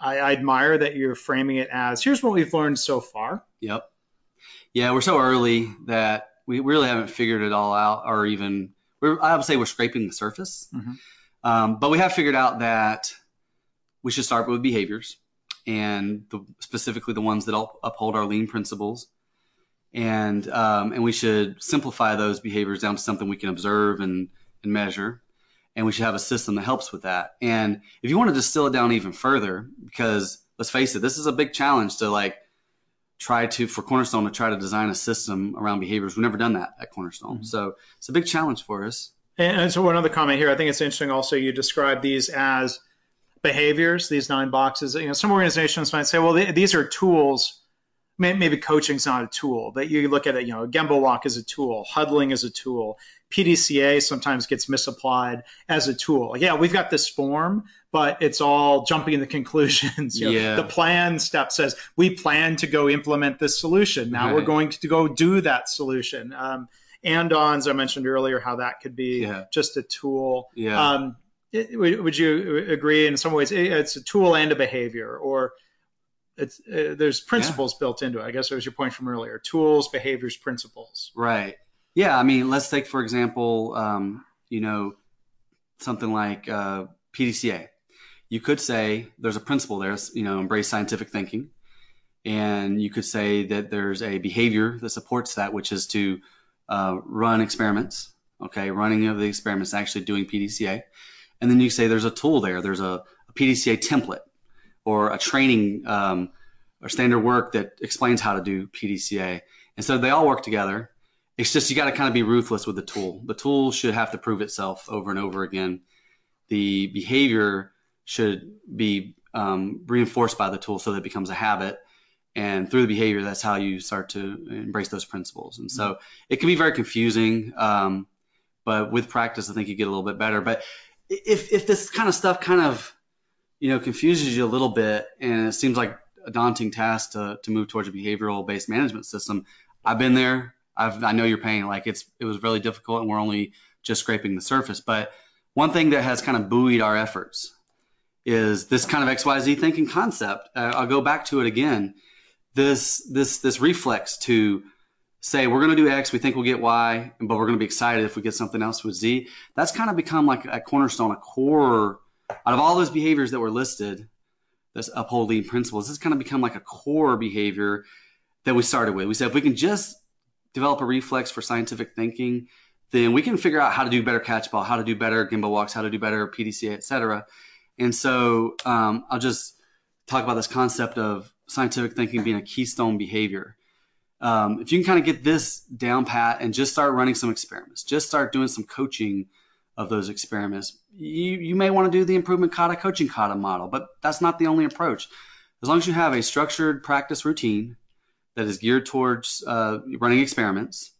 I, I, admire that you're framing it as here's what we've learned so far. Yep. Yeah, we're so early that we really haven't figured it all out, or even I would say we're scraping the surface. Mm-hmm. Um, but we have figured out that we should start with behaviors and the, specifically the ones that uphold our lean principles and um, and we should simplify those behaviors down to something we can observe and, and measure and we should have a system that helps with that and if you want to distill it down even further because let's face it this is a big challenge to like try to for cornerstone to try to design a system around behaviors we've never done that at cornerstone mm-hmm. so it's a big challenge for us and, and so one other comment here i think it's interesting also you describe these as behaviors, these nine boxes. You know, some organizations might say, well, these are tools. Maybe coaching is not a tool, but you look at it. You know, Gemba walk is a tool, huddling is a tool. PDCA sometimes gets misapplied as a tool. Yeah, we've got this form, but it's all jumping to conclusions. You know, yeah. The plan step says we plan to go implement this solution. Now right. we're going to go do that solution. Um, Andons, I mentioned earlier, how that could be yeah. just a tool. Yeah. Um, would you agree in some ways it's a tool and a behavior or it's uh, there's principles yeah. built into it. I guess that was your point from earlier. Tools behaviors principles. Right. Yeah i mean let's take for example um, you know something like uh, pdca you could say there's a principle there you know embrace scientific thinking. And you could say that there's a behavior that supports that which is to uh, run experiments okay? Running of the experiments actually doing pdca and then you say there's a tool there. There's a, a PDCA template or a training um, or standard work that explains how to do PDCA. And so they all work together. It's just you got to kind of be ruthless with the tool. The tool should have to prove itself over and over again. The behavior should be um, reinforced by the tool so that it becomes a habit. And through the behavior, that's how you start to embrace those principles. And so it can be very confusing, um, but with practice, I think you get a little bit better. But if if this kind of stuff kind of you know confuses you a little bit and it seems like a daunting task to, to move towards a behavioral based management system. I've been there. I've, i know your pain. Like it's it was really difficult and we're only just scraping the surface. But one thing that has kind of buoyed our efforts is this kind of xyz thinking concept. Uh, i'll go back to it again. This this this reflex to say we're going to do X, we think we'll get Y, but we're going to be excited if we get something else with Z. That's kind of become like a cornerstone, a core out of all those behaviors that were listed, this uphold lean principles. This has kind of become like a core behavior that we started with. We said if we can just develop a reflex for scientific thinking, then we can figure out how to do better catch ball, how to do better Gemba walks, how to do better PDCA, etc. And so um, I'll just talk about this concept of scientific thinking being a keystone behavior um, if you can kind of get this down pat and just start running some experiments, just start doing some coaching of those experiments, you, you may want to do the improvement kata coaching kata model, but that's not the only approach. As long as you have a structured practice routine that is geared towards uh, running experiments,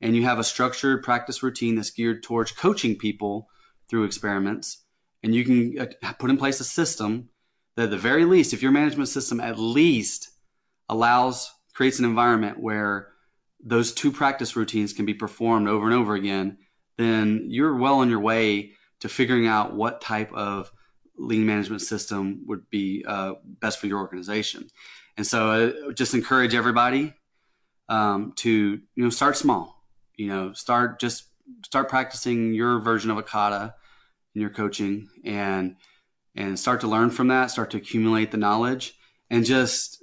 and you have a structured practice routine that's geared towards coaching people through experiments, and you can uh, put in place a system that, at the very least, if your management system at least allows creates an environment where those two practice routines can be performed over and over again, then you're well on your way to figuring out what type of lean management system would be uh, best for your organization. And so, uh, just encourage everybody um, to you know start small. You know, start just start practicing your version of Akata kata in your coaching, and and start to learn from that. Start to accumulate the knowledge, and just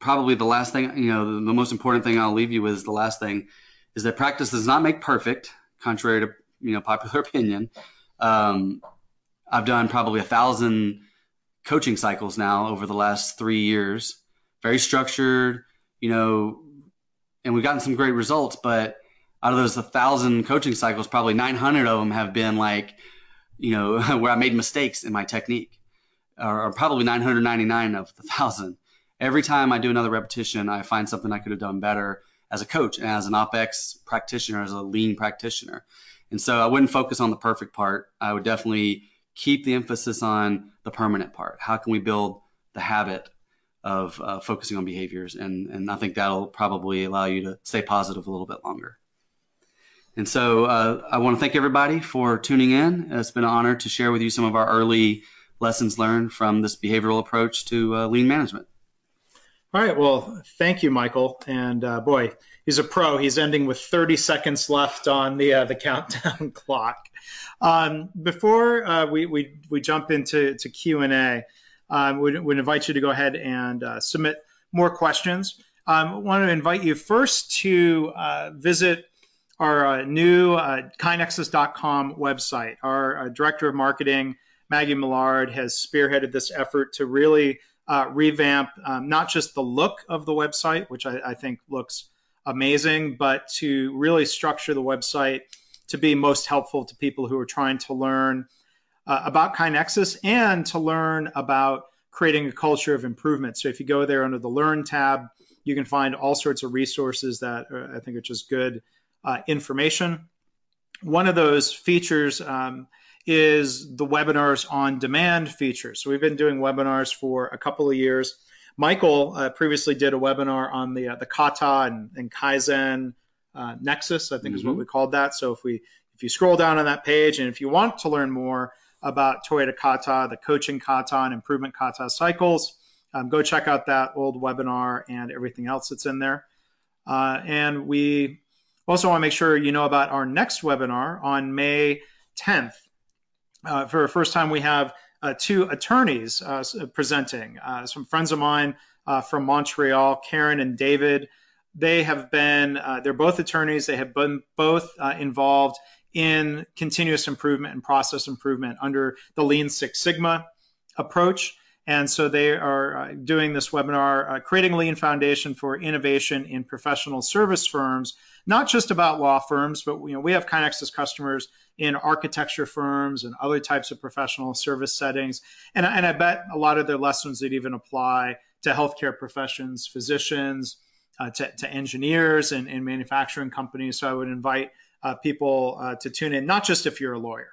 probably the last thing, you know, the, the, most important thing I'll leave you with is the last thing is that practice does not make perfect, contrary to, you know, popular opinion. Um, I've done probably a thousand coaching cycles now over the last three years, very structured, you know, and we've gotten some great results, but out of those a thousand coaching cycles, probably 900 of them have been like, you know, where I made mistakes in my technique, or, or probably 999 of the thousand every time I do another repetition, I find something I could have done better as a coach and as an OpEx practitioner, as a lean practitioner. And so I wouldn't focus on the perfect part. I would definitely keep the emphasis on the permanent part. How can we build the habit of uh, focusing on behaviors? And, and I think that'll probably allow you to stay positive a little bit longer. And so uh, I want to thank everybody for tuning in. It's been an honor to share with you some of our early lessons learned from this behavioral approach to uh, lean management. All right. Well, thank you, Michael. And uh, boy, he's a pro. He's ending with 30 seconds left on the uh, the countdown clock. Um, before uh, we, we we jump into to Q and A, um, we would invite you to go ahead and uh, submit more questions. Um, I want to invite you first to uh, visit our uh, new KaiNexus.com website. Our director of marketing, Maggie Millard, has spearheaded this effort to really uh, revamp um, not just the look of the website, which I, I, think looks amazing, but to really structure the website to be most helpful to people who are trying to learn uh, about KaiNexus and to learn about creating a culture of improvement. So if you go there under the Learn tab, you can find all sorts of resources that are, I think are just good uh, information. One of those features um, is the webinars on demand feature. So we've been doing webinars for a couple of years. Michael uh, previously did a webinar on the uh, the kata and, and Kaizen uh, Nexus, I think mm-hmm. is what mm-hmm. we called that. So if we if you scroll down on that page and if you want to learn more about Toyota Kata, the coaching kata and improvement kata cycles, um, go check out that old webinar and everything else that's in there. Uh, and we also want to make sure you know about our next webinar on May 10th. Uh, for the first time, we have uh, two attorneys uh, presenting, some friends of mine from Montreal, Karen and David. They have been, they're both attorneys. They have been both involved in continuous improvement and process improvement under the Lean Six Sigma approach. And so they are uh, doing this webinar, uh, creating a lean foundation for innovation in professional service firms, not just about law firms, but you know, we have KaiNexus customers in architecture firms and other types of professional service settings. And, and I bet a lot of their lessons that even apply to healthcare professions, physicians, uh, to, to, engineers and, and, manufacturing companies. So I would invite uh, people uh, to tune in, not just if you're a lawyer.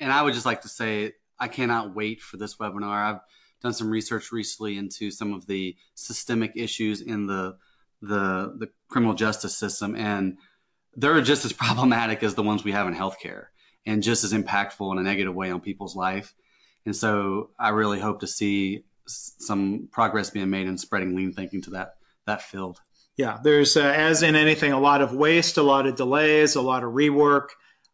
And I would just like to say, I cannot wait for this webinar. I've done some research recently into some of the systemic issues in the the the criminal justice system, and they're just as problematic as the ones we have in healthcare, and just as impactful in a negative way on people's life. And so, I really hope to see some progress being made in spreading lean thinking to that that field. Yeah, there's uh, as in anything, a lot of waste, a lot of delays, a lot of rework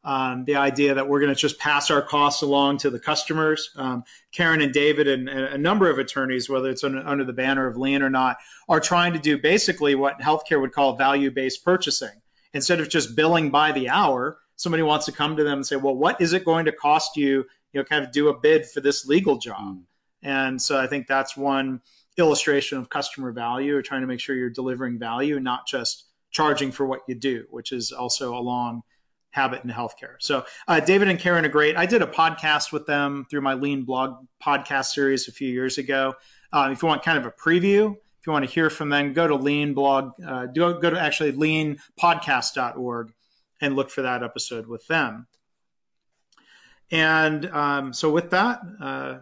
um, the idea that we're going to just pass our costs along to the customers. Um, Karen and David and, and, a number of attorneys, whether it's under, under the banner of Lean or not, are trying to do basically what healthcare would call value-based purchasing. Instead of just billing by the hour, somebody wants to come to them and say, well, what is it going to cost you? You know, kind of do a bid for this legal job. Mm. And so I think that's one illustration of customer value or trying to make sure you're delivering value, not just charging for what you do, which is also along – habit in healthcare. So uh, David and Karen are great. I did a podcast with them through my Lean blog podcast series a few years ago. Uh, if you want kind of a preview, if you want to hear from them, go to Lean blog, uh, go, to actually leanpodcast.org and look for that episode with them. And um, so with that, uh,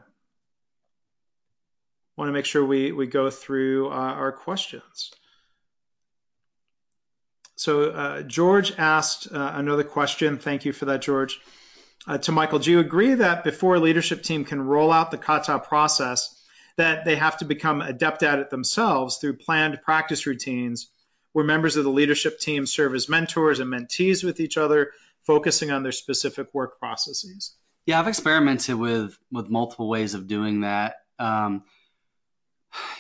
want to make sure we, we go through uh, our questions. So uh, George asked uh, another question. Thank you for that, George. Uh, to Michael, do you agree that before a leadership team can roll out the kata process, that they have to become adept at it themselves through planned practice routines where members of the leadership team serve as mentors and mentees with each other, focusing on their specific work processes? Yeah, I've experimented with with multiple ways of doing that. Um,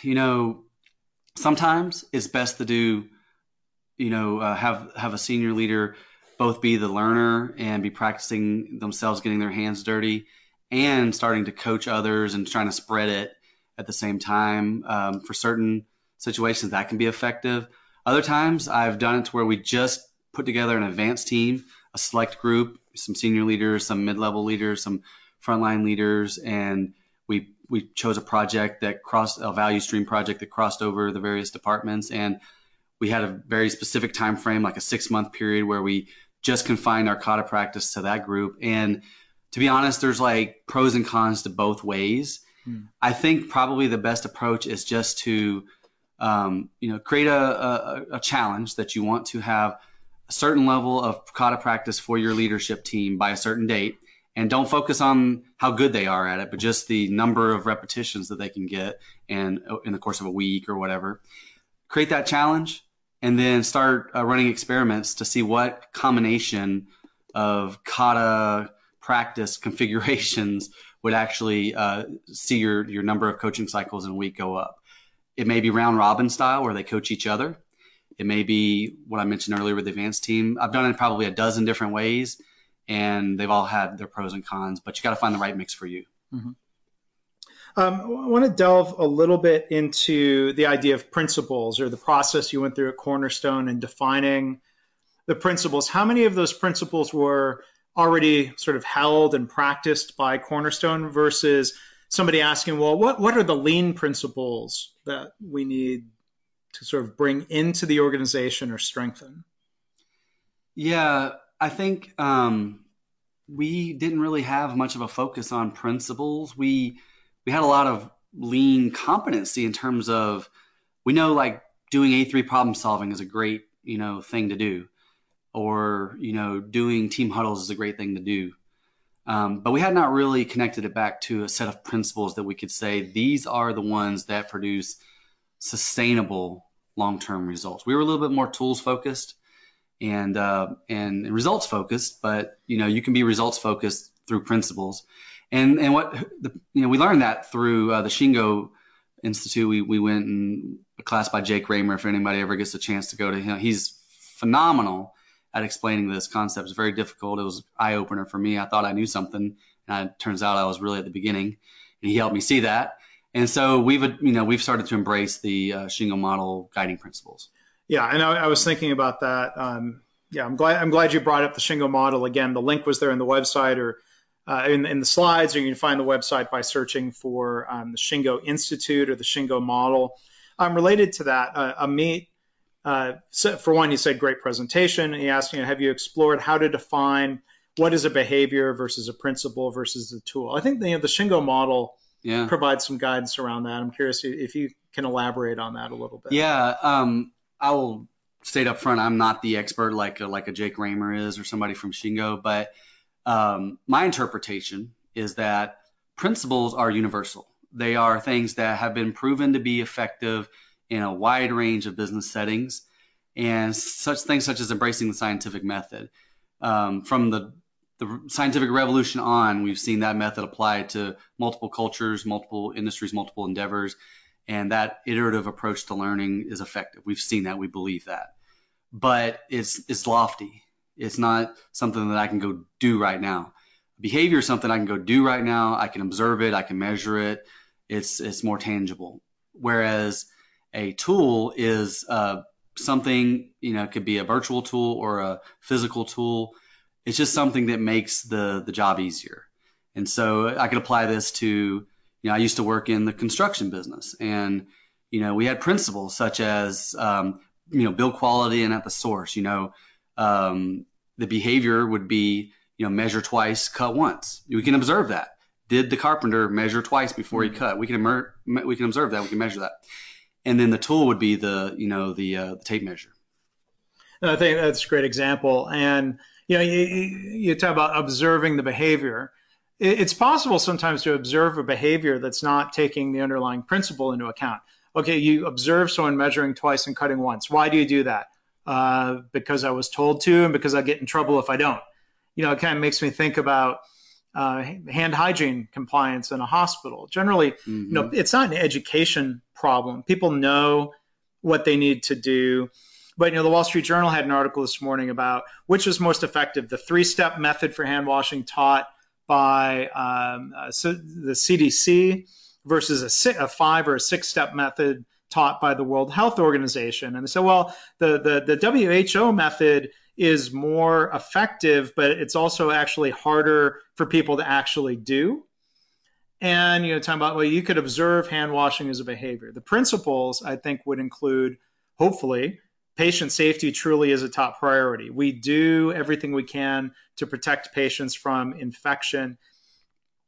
you know, sometimes it's best to do you know, uh, have have a senior leader both be the learner and be practicing themselves getting their hands dirty and starting to coach others and trying to spread it at the same time. Um, for certain situations, that can be effective. Other times, I've done it to where we just put together an advanced team, a select group, some senior leaders, some mid-level leaders, some frontline leaders, and we we chose a project that crossed a value stream project that crossed over the various departments and we had a very specific time frame, like a six month period where we just confined our kata practice to that group. And to be honest, there's like pros and cons to both ways. Hmm. I think probably the best approach is just to, um, you know, create a, a, a, challenge that you want to have a certain level of kata practice for your leadership team by a certain date. And don't focus on how good they are at it, but just the number of repetitions that they can get and in the course of a week or whatever create that challenge, and then start uh, running experiments to see what combination of kata practice configurations would actually uh, see your, your number of coaching cycles in a week go up. It may be round robin style where they coach each other. It may be what I mentioned earlier with the advanced team. I've done it probably a dozen different ways, and they've all had their pros and cons, but you got to find the right mix for you. Mm-hmm. Um, I want to delve a little bit into the idea of principles or the process you went through at Cornerstone and defining the principles. How many of those principles were already sort of held and practiced by Cornerstone versus somebody asking, well, what, what are the lean principles that we need to sort of bring into the organization or strengthen? Yeah, I think um, we didn't really have much of a focus on principles. We we had a lot of lean competency in terms of we know like doing A3 problem solving is a great you know thing to do, or you know doing team huddles is a great thing to do. Um, but we had not really connected it back to a set of principles that we could say these are the ones that produce sustainable long-term results. We were a little bit more tools focused and uh, and results focused, but you know you can be results focused through principles. And and what the, you know we learned that through uh, the Shingo Institute. We we went in a class by Jake Raymer. If anybody ever gets a chance to go to him, he's phenomenal at explaining this concept. It's very difficult. It was eye opener for me. I thought I knew something, and it turns out I was really at the beginning, and he helped me see that. And so we've you know we've started to embrace the uh, Shingo model guiding principles. Yeah, and I, I was thinking about that. Um, yeah, I'm glad I'm glad you brought up the Shingo model again. The link was there in the website or uh, in, in, the slides, or you can find the website by searching for um, the Shingo Institute or the Shingo model. Um, related to that, uh, Amit, uh, so for one, he said great presentation. He asked, you know, have you explored how to define what is a behavior versus a principle versus a tool? I think the, you know, the Shingo model yeah. provides some guidance around that. I'm curious if you can elaborate on that a little bit. Yeah, um, I will state up front, I'm not the expert like a, like a Jake Raymer is or somebody from Shingo, but um, my interpretation is that principles are universal. They are things that have been proven to be effective in a wide range of business settings, and such things such as embracing the scientific method. Um, from the the scientific revolution on, we've seen that method applied to multiple cultures, multiple industries, multiple endeavors and that iterative approach to learning is effective. We've seen that, we believe that. But it's it's lofty. It's not something that I can go do right now. Behavior is something I can go do right now. I can observe it, I can measure it. It's it's more tangible. Whereas a tool is uh, something you know it could be a virtual tool or a physical tool. It's just something that makes the the job easier. And so I could apply this to you know, I used to work in the construction business, and you know, we had principles such as um, you know, build quality and at the source. You know, um, the behavior would be you know, measure twice, cut once. We can observe that. Did the carpenter measure twice before he mm-hmm. cut? We can emer- we can observe that. We can measure that. And then the tool would be the you know the uh, the tape measure. I think that's a great example. And you know, you, you talk about observing the behavior it's possible sometimes to observe a behavior that's not taking the underlying principle into account. Okay, you observe someone measuring twice and cutting once. Why do you do that? Uh, because I was told to, and because I get in trouble if I don't. You know, it kind of makes me think about uh, hand hygiene compliance in a hospital. Generally, mm-hmm. you know, it's not an education problem. People know what they need to do. But you know, the Wall Street Journal had an article this morning about which is most effective: the three-step method for hand washing taught by um, uh, the CDC versus a, a five or a six step method taught by the World Health Organization. And they so, well, the, the, the WHO method is more effective, but it's also actually harder for people to actually do. And, you know, talking about, well, you could observe hand washing as a behavior. The principles, I think, would include, hopefully, patient safety truly is a top priority. We do everything we can to protect patients from infection.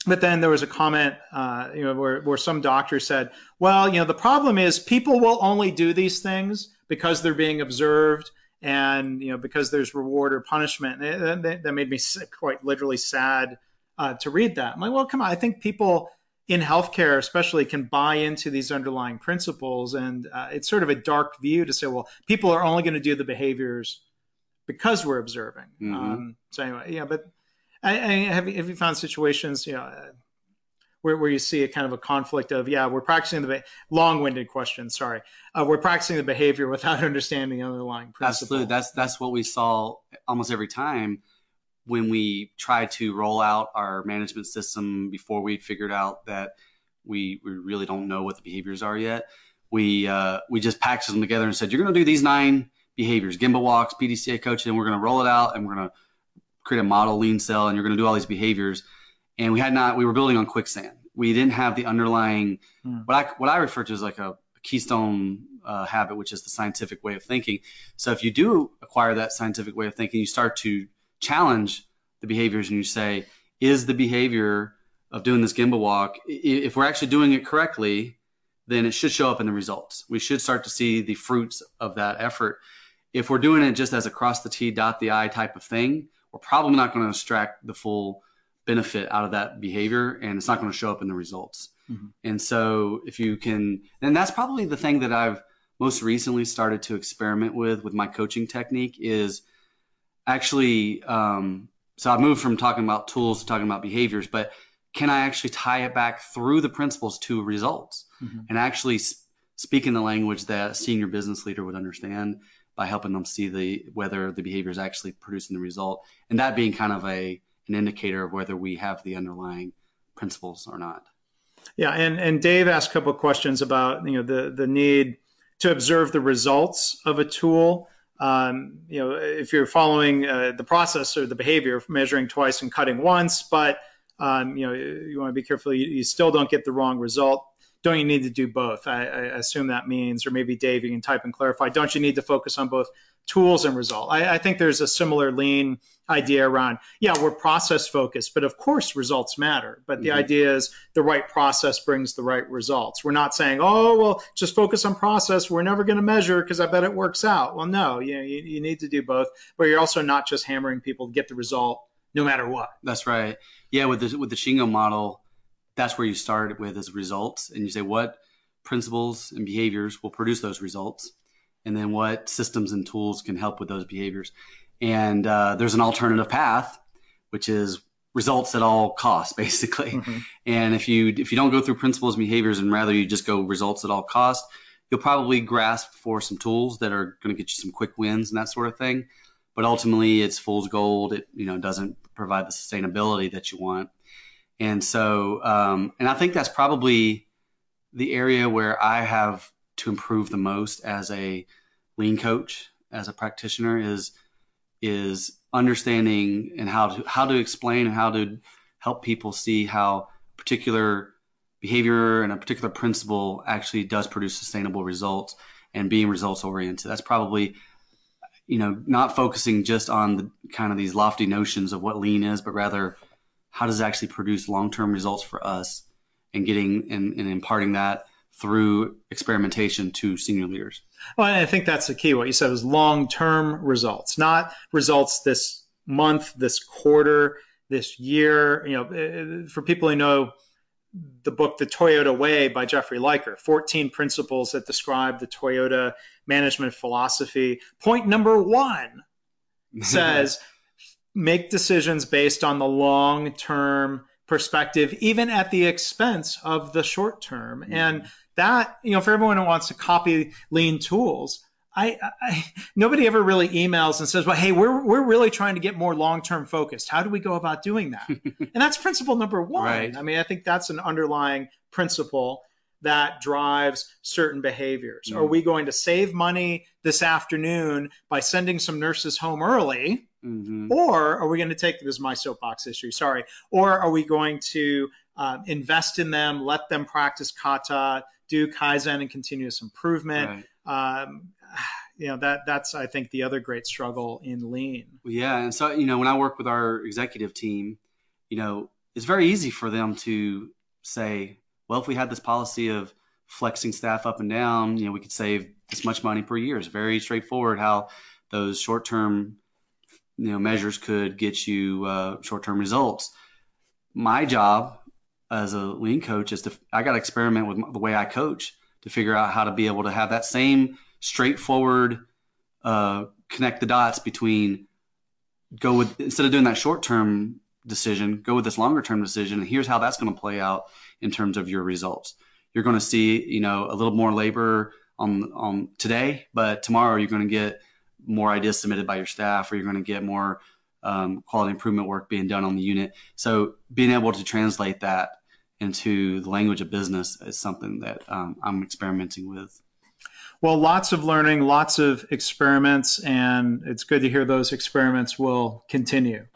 But then there was a comment, uh, you know, where, where some doctor said, well, you know, the problem is people will only do these things because they're being observed and, you know, because there's reward or punishment. And that, that made me quite literally sad uh, to read that. I'm like, well, come on. I think people in healthcare, especially, can buy into these underlying principles. And uh, it's sort of a dark view to say, well, people are only going to do the behaviors because we're observing. Mm-hmm. Um, so anyway, yeah, but I, I, have, have you found situations, you know, uh, where, where you see a kind of a conflict of, yeah, we're practicing the long-winded question. Sorry, uh, we're practicing the behavior without understanding the underlying principle. Absolutely, that's that's what we saw almost every time when we tried to roll out our management system before we figured out that we, we really don't know what the behaviors are yet, we uh, we just packaged them together and said, you're going to do these nine behaviors, Gemba walks, PDCA coaching, and we're going to roll it out and we're going to create a model lean cell and you're going to do all these behaviors. And we had not, we were building on quicksand. We didn't have the underlying, mm. what I, what I refer to as like a, a keystone uh, habit, which is the scientific way of thinking. So if you do acquire that scientific way of thinking, you start to challenge the behaviors and you say, is the behavior of doing this Gemba walk, if we're actually doing it correctly, then it should show up in the results. We should start to see the fruits of that effort. If we're doing it just as a cross the T, dot the I type of thing, we're probably not going to extract the full benefit out of that behavior and it's not going to show up in the results. Mm-hmm. And so if you can, and that's probably the thing that I've most recently started to experiment with with my coaching technique is actually, um, so I've moved from talking about tools to talking about behaviors, but can I actually tie it back through the principles to results mm-hmm. and actually speak in the language that a senior business leader would understand by helping them see the whether the behavior is actually producing the result and that being kind of a an indicator of whether we have the underlying principles or not. Yeah, and and Dave asked a couple of questions about you know the the need to observe the results of a tool. Um, you know, if you're following uh, the process or the behavior of measuring twice and cutting once, but um, you know, you want to be careful you, you, still don't get the wrong result. Don't you need to do both? I, I, assume that means, or maybe Dave, you can type and clarify. Don't you need to focus on both tools and result? I, I think there's a similar lean idea around, yeah, we're process focused, but of course results matter. But the mm-hmm. idea is the right process brings the right results. We're not saying, oh, well, just focus on process. We're never going to measure because I bet it works out. Well, no, you, you, you need to do both, but you're also not just hammering people to get the result no matter what. That's right. Yeah, with the with the Shingo model, that's where you start with as results, and you say what principles and behaviors will produce those results, and then what systems and tools can help with those behaviors. And uh, there's an alternative path, which is results at all costs, basically. Mm-hmm. And if you if you don't go through principles and behaviors, and rather you just go results at all costs, you'll probably grasp for some tools that are going to get you some quick wins and that sort of thing. But ultimately, it's fool's gold. It you know doesn't provide the sustainability that you want. And so, um, and I think that's probably the area where I have to improve the most as a lean coach, as a practitioner, is is understanding and how to how to explain and how to help people see how particular behavior and a particular principle actually does produce sustainable results and being results oriented. That's probably you know, not focusing just on the kind of these lofty notions of what lean is, but rather how does it actually produce long-term results for us and getting and, and imparting that through experimentation to senior leaders. Well, I think that's the key. What you said was long-term results, not results this month, this quarter, this year. You know, eh, eh, for people who know the book The Toyota Way by Jeffrey Liker, 14 principles that describe the Toyota management philosophy. Point number one says make decisions based on the long term perspective, even at the expense of the short term. Mm-hmm. And that, you know, for everyone who wants to copy lean tools, I, I, nobody ever really emails and says, "Well, hey, we're we're really trying to get more long-term focused. How do we go about doing that?" and that's principle number one. Right. I mean, I think that's an underlying principle that drives certain behaviors. Mm. Are we going to save money this afternoon by sending some nurses home early? Mm-hmm. Or are we going to take this is my soapbox issue? Sorry. Or are we going to uh, invest in them, let them practice kata, do kaizen and continuous improvement? Right. Um, you know that that's I think the other great struggle in lean. Yeah, and so you know when I work with our executive team, you know it's very easy for them to say, well, if we had this policy of flexing staff up and down, you know, we could save this much money per year. It's very straightforward how those short-term, you know, measures could get you uh, short-term results. My job as a lean coach is to I got to experiment with the way I coach to figure out how to be able to have that same straightforward uh, connect the dots between go with instead of doing that short-term decision, go with this longer term decision. And here's how that's going to play out in terms of your results. You're going to see, you know, a little more labor on, on today, but tomorrow you're going to get more ideas submitted by your staff, or you're going to get more um, quality improvement work being done on the unit. So being able to translate that into the language of business is something that um, I'm experimenting with. Well, lots of learning, lots of experiments, and it's good to hear those experiments will continue.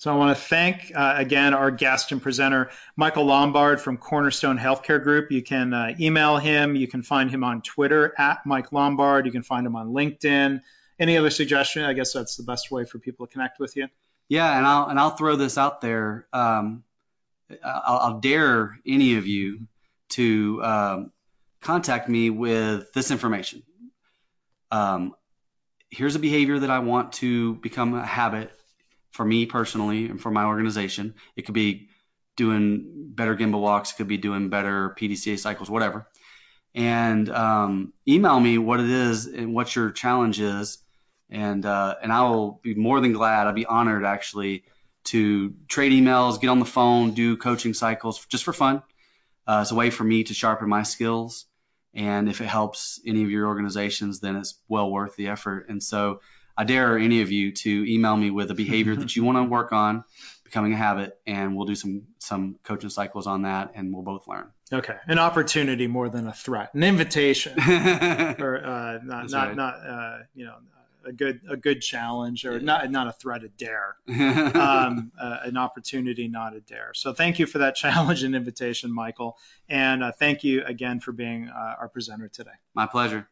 So I want to thank uh, again our guest and presenter, Michael Lombard from Cornerstone Healthcare Group. You can uh, email him. You can find him on Twitter at Mike Lombard. You can find him on LinkedIn. Any other suggestion? I guess that's the best way for people to connect with you. Yeah, and I'll and I'll throw this out there. Um, I'll, I'll, dare any of you to um, contact me with this information. Um, here's a behavior that I want to become a habit for me personally and for my organization. It could be doing better Gemba walks, could be doing better PDCA cycles, whatever. And um, email me what it is and what your challenge is, and uh, and I will be more than glad. I'll be honored actually to trade emails, get on the phone, do coaching cycles just for fun. Uh, it's a way for me to sharpen my skills, and if it helps any of your organizations, then it's well worth the effort. And so I dare any of you to email me with a behavior that you want to work on becoming a habit, and we'll do some some coaching cycles on that, and we'll both learn. Okay, an opportunity more than a threat, an invitation, or uh, not not right. not uh, you know a good a good challenge or not not a threat a dare. Um, uh, an opportunity not a dare. So thank you for that challenge and invitation michael. And uh, thank you again for being uh, our presenter today. My pleasure